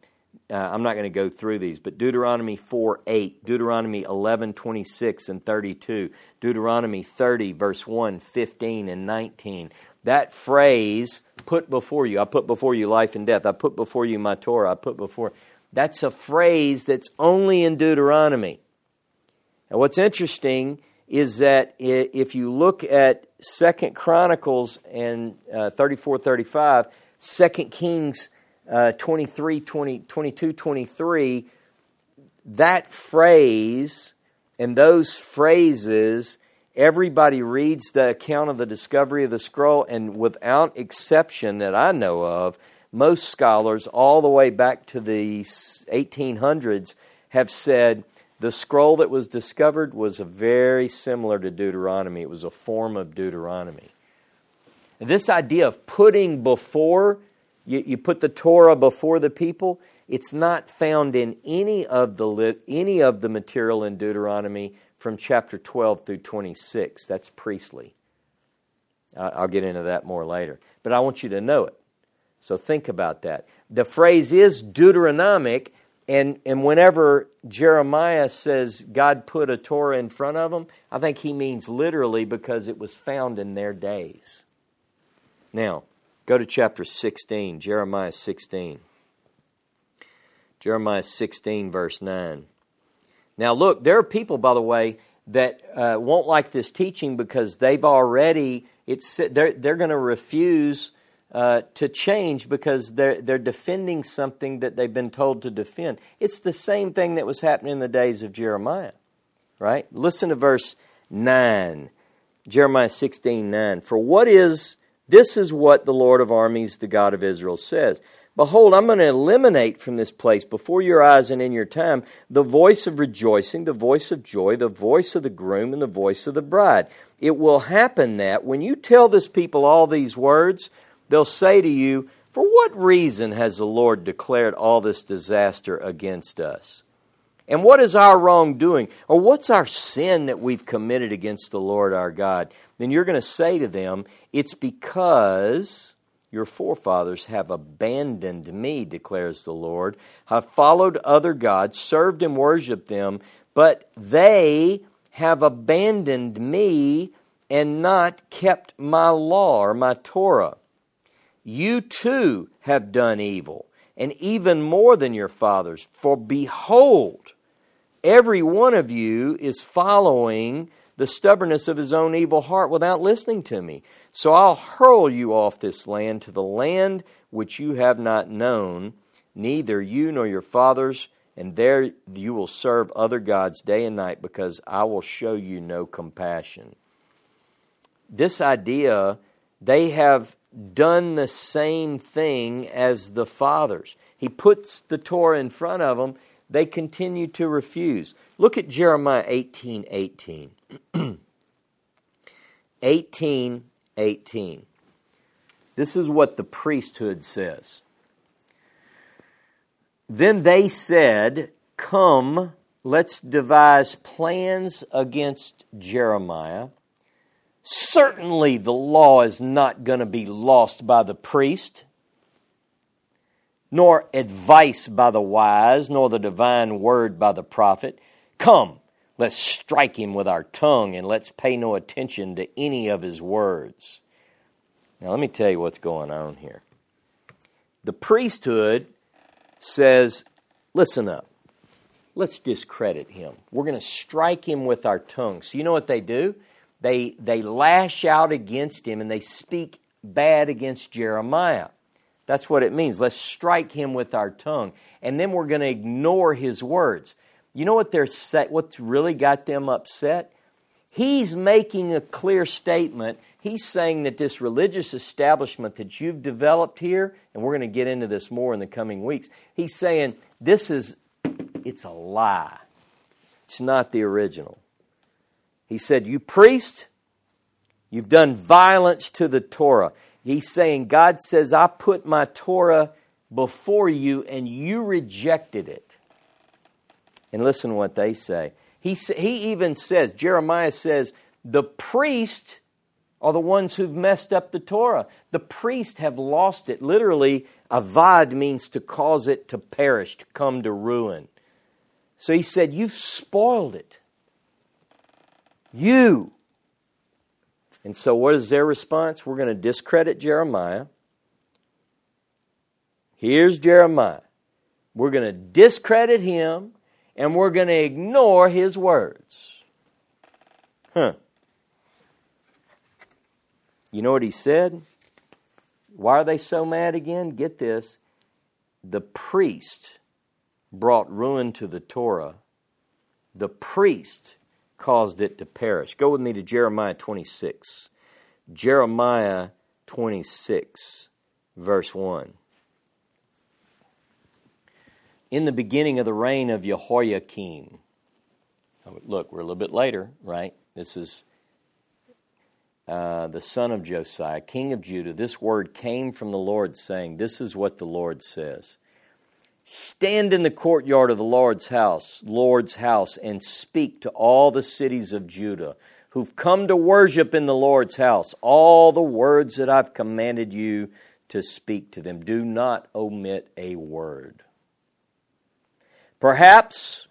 uh, I'm not going to go through these, but Deuteronomy 4 8, Deuteronomy 11 26 and 32, Deuteronomy 30, verse 1, 15, and 19. That phrase, put before you, I put before you life and death, I put before you my Torah, I put before, that's a phrase that's only in Deuteronomy. And what's interesting is that if you look at Second Chronicles and uh, 34 35, 2 Kings uh, 23, 20, 22, 23, that phrase and those phrases, everybody reads the account of the discovery of the scroll, and without exception that I know of, most scholars, all the way back to the 1800s, have said the scroll that was discovered was very similar to Deuteronomy. It was a form of Deuteronomy. This idea of putting before, you, you put the Torah before the people, it's not found in any of the any of the material in Deuteronomy from chapter 12 through 26. That's priestly. I'll get into that more later. But I want you to know it. So think about that. The phrase is Deuteronomic, and, and whenever Jeremiah says God put a Torah in front of them, I think he means literally because it was found in their days. Now, go to chapter 16, Jeremiah 16. Jeremiah 16, verse 9. Now, look, there are people, by the way, that uh, won't like this teaching because they've already, it's, they're, they're going to refuse uh, to change because they're, they're defending something that they've been told to defend. It's the same thing that was happening in the days of Jeremiah, right? Listen to verse 9, Jeremiah 16 9. For what is, this is what the Lord of armies, the God of Israel, says. Behold, I'm going to eliminate from this place before your eyes and in your time the voice of rejoicing, the voice of joy, the voice of the groom, and the voice of the bride. It will happen that when you tell this people all these words, They'll say to you, For what reason has the Lord declared all this disaster against us? And what is our wrongdoing? Or what's our sin that we've committed against the Lord our God? Then you're going to say to them, It's because your forefathers have abandoned me, declares the Lord, have followed other gods, served and worshiped them, but they have abandoned me and not kept my law or my Torah. You too have done evil, and even more than your fathers. For behold, every one of you is following the stubbornness of his own evil heart without listening to me. So I'll hurl you off this land to the land which you have not known, neither you nor your fathers, and there you will serve other gods day and night, because I will show you no compassion. This idea, they have done the same thing as the fathers. He puts the Torah in front of them, they continue to refuse. Look at Jeremiah 18 18. 18 18. This is what the priesthood says. Then they said, Come, let's devise plans against Jeremiah Certainly, the law is not going to be lost by the priest, nor advice by the wise, nor the divine word by the prophet. Come, let's strike him with our tongue, and let's pay no attention to any of his words. Now, let me tell you what's going on here. The priesthood says, Listen up. Let's discredit him. We're going to strike him with our tongue. So, you know what they do? they, they lash out against him and they speak bad against Jeremiah. That's what it means. Let's strike him with our tongue. And then we're going to ignore his words. You know what they're set, what's really got them upset? He's making a clear statement. He's saying that this religious establishment that you've developed here, and we're going to get into this more in the coming weeks, he's saying this is it's a lie. It's not the original. He said, You priest, you've done violence to the Torah. He's saying, God says, I put my Torah before you and you rejected it. And listen to what they say. He, he even says, Jeremiah says, the priest are the ones who've messed up the Torah. The priests have lost it. Literally, avad means to cause it to perish, to come to ruin. So he said, You've spoiled it. You. And so, what is their response? We're going to discredit Jeremiah. Here's Jeremiah. We're going to discredit him and we're going to ignore his words. Huh. You know what he said? Why are they so mad again? Get this. The priest brought ruin to the Torah. The priest caused it to perish. Go with me to Jeremiah 26. Jeremiah 26, verse 1. In the beginning of the reign of Jehoiakim, look, we're a little bit later, right? This is uh, the son of Josiah, king of Judah. This word came from the Lord, saying, This is what the Lord says. Stand in the courtyard of the Lord's house, Lord's house, and speak to all the cities of Judah who've come to worship in the Lord's house all the words that I've commanded you to speak to them. Do not omit a word. Perhaps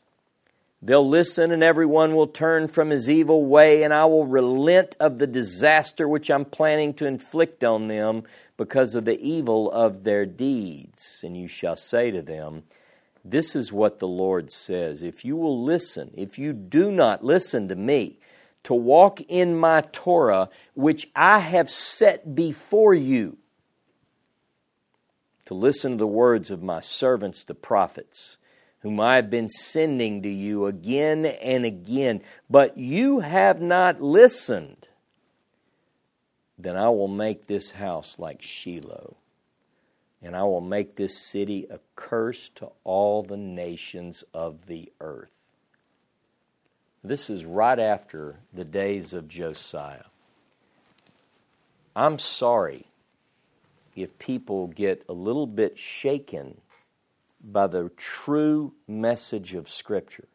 they'll listen and everyone will turn from his evil way, and I will relent of the disaster which I'm planning to inflict on them because of the evil of their deeds. And you shall say to them, This is what the Lord says. If you will listen, if you do not listen to me, to walk in my Torah, which I have set before you, to listen to the words of my servants, the prophets, whom I have been sending to you again and again, but you have not listened then I will make this house like Shiloh, and I will make this city a curse to all the nations of the earth. This is right after the days of Josiah. I'm sorry if people get a little bit shaken by the true message of Scripture.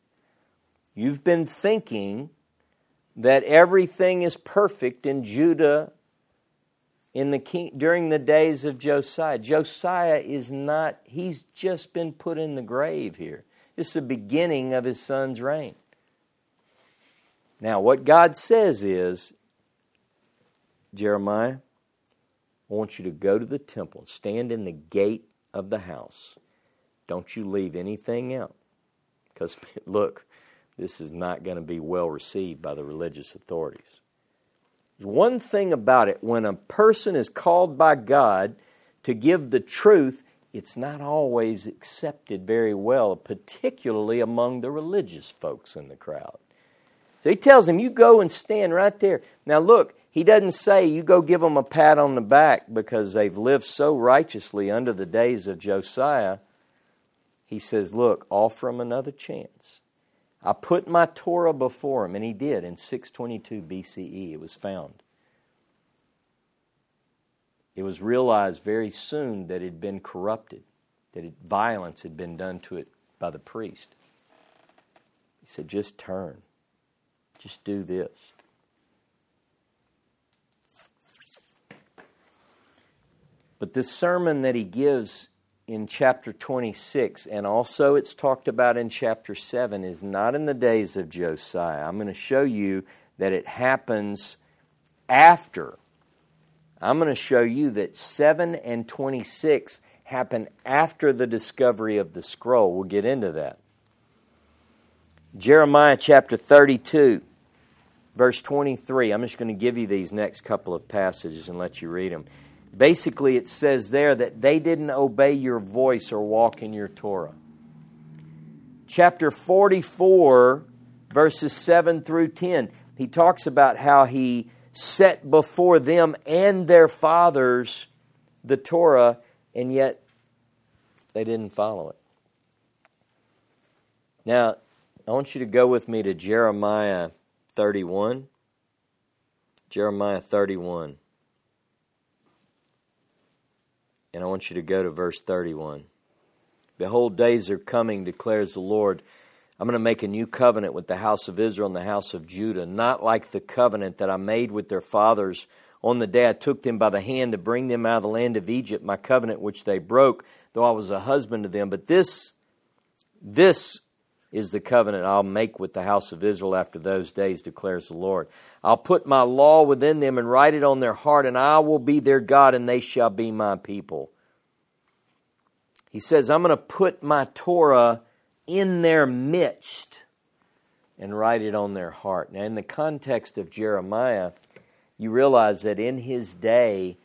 You've been thinking that everything is perfect in Judah in the king, during the days of Josiah. Josiah is not, he's just been put in the grave here. This is the beginning of his son's reign. Now, what God says is, Jeremiah, I want you to go to the temple, stand in the gate of the house. Don't you leave anything out. Because, look, this is not going to be well received by the religious authorities. One thing about it, when a person is called by God to give the truth, it's not always accepted very well, particularly among the religious folks in the crowd. So he tells him, You go and stand right there. Now, look, he doesn't say you go give them a pat on the back because they've lived so righteously under the days of Josiah. He says, Look, offer him another chance. I put my Torah before him, and he did in 622 BCE. It was found. It was realized very soon that it had been corrupted, that it, violence had been done to it by the priest. He said, just turn, just do this. But this sermon that he gives in chapter 26, and also it's talked about in chapter 7, is not in the days of Josiah. I'm going to show you that it happens after. I'm going to show you that 7 and 26 happen after the discovery of the scroll. We'll get into that. Jeremiah chapter 32, verse 23. I'm just going to give you these next couple of passages and let you read them. Basically, it says there that they didn't obey your voice or walk in your Torah. Chapter 44, verses 7 through 10, he talks about how he set before them and their fathers the Torah, and yet they didn't follow it. Now, I want you to go with me to Jeremiah 31. Jeremiah 31. And I want you to go to verse 31. Behold, days are coming, declares the Lord. I'm going to make a new covenant with the house of Israel and the house of Judah, not like the covenant that I made with their fathers on the day I took them by the hand to bring them out of the land of Egypt, my covenant which they broke, though I was a husband to them. But this, this is the covenant I'll make with the house of Israel after those days, declares the Lord. I'll put my law within them and write it on their heart, and I will be their God, and they shall be my people. He says, I'm going to put my Torah in their midst. and write it on their heart. Now, in the context of Jeremiah, you realize that in his day,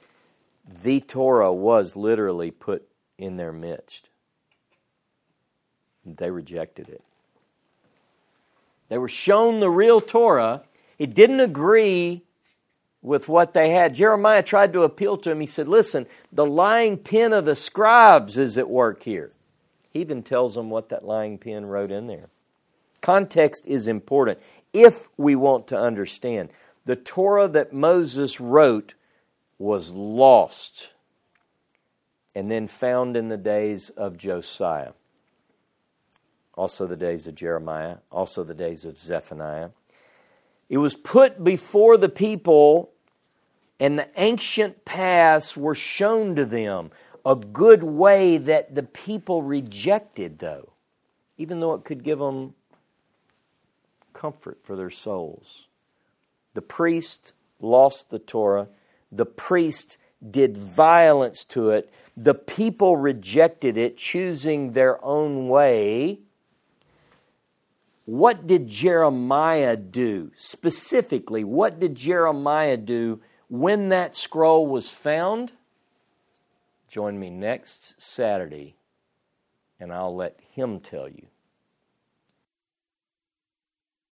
the Torah was literally put in their midst. They rejected it. They were shown the real Torah. It didn't agree with what they had. Jeremiah tried to appeal to him. He said, Listen, the lying pen of the scribes is at work here. He even tells them what that lying pen wrote in there. Context is important if we want to understand. The Torah that Moses wrote was lost and then found in the days of Josiah, also the days of Jeremiah, also the days of Zephaniah. It was put before the people, and the ancient paths were shown to them. A good way that the people rejected, though, even though it could give them comfort for their souls. The priest lost the Torah, the priest did violence to it, the people rejected it, choosing their own way. What did Jeremiah do? Specifically, what did Jeremiah do when that scroll was found? Join me next Saturday, and I'll let him tell you.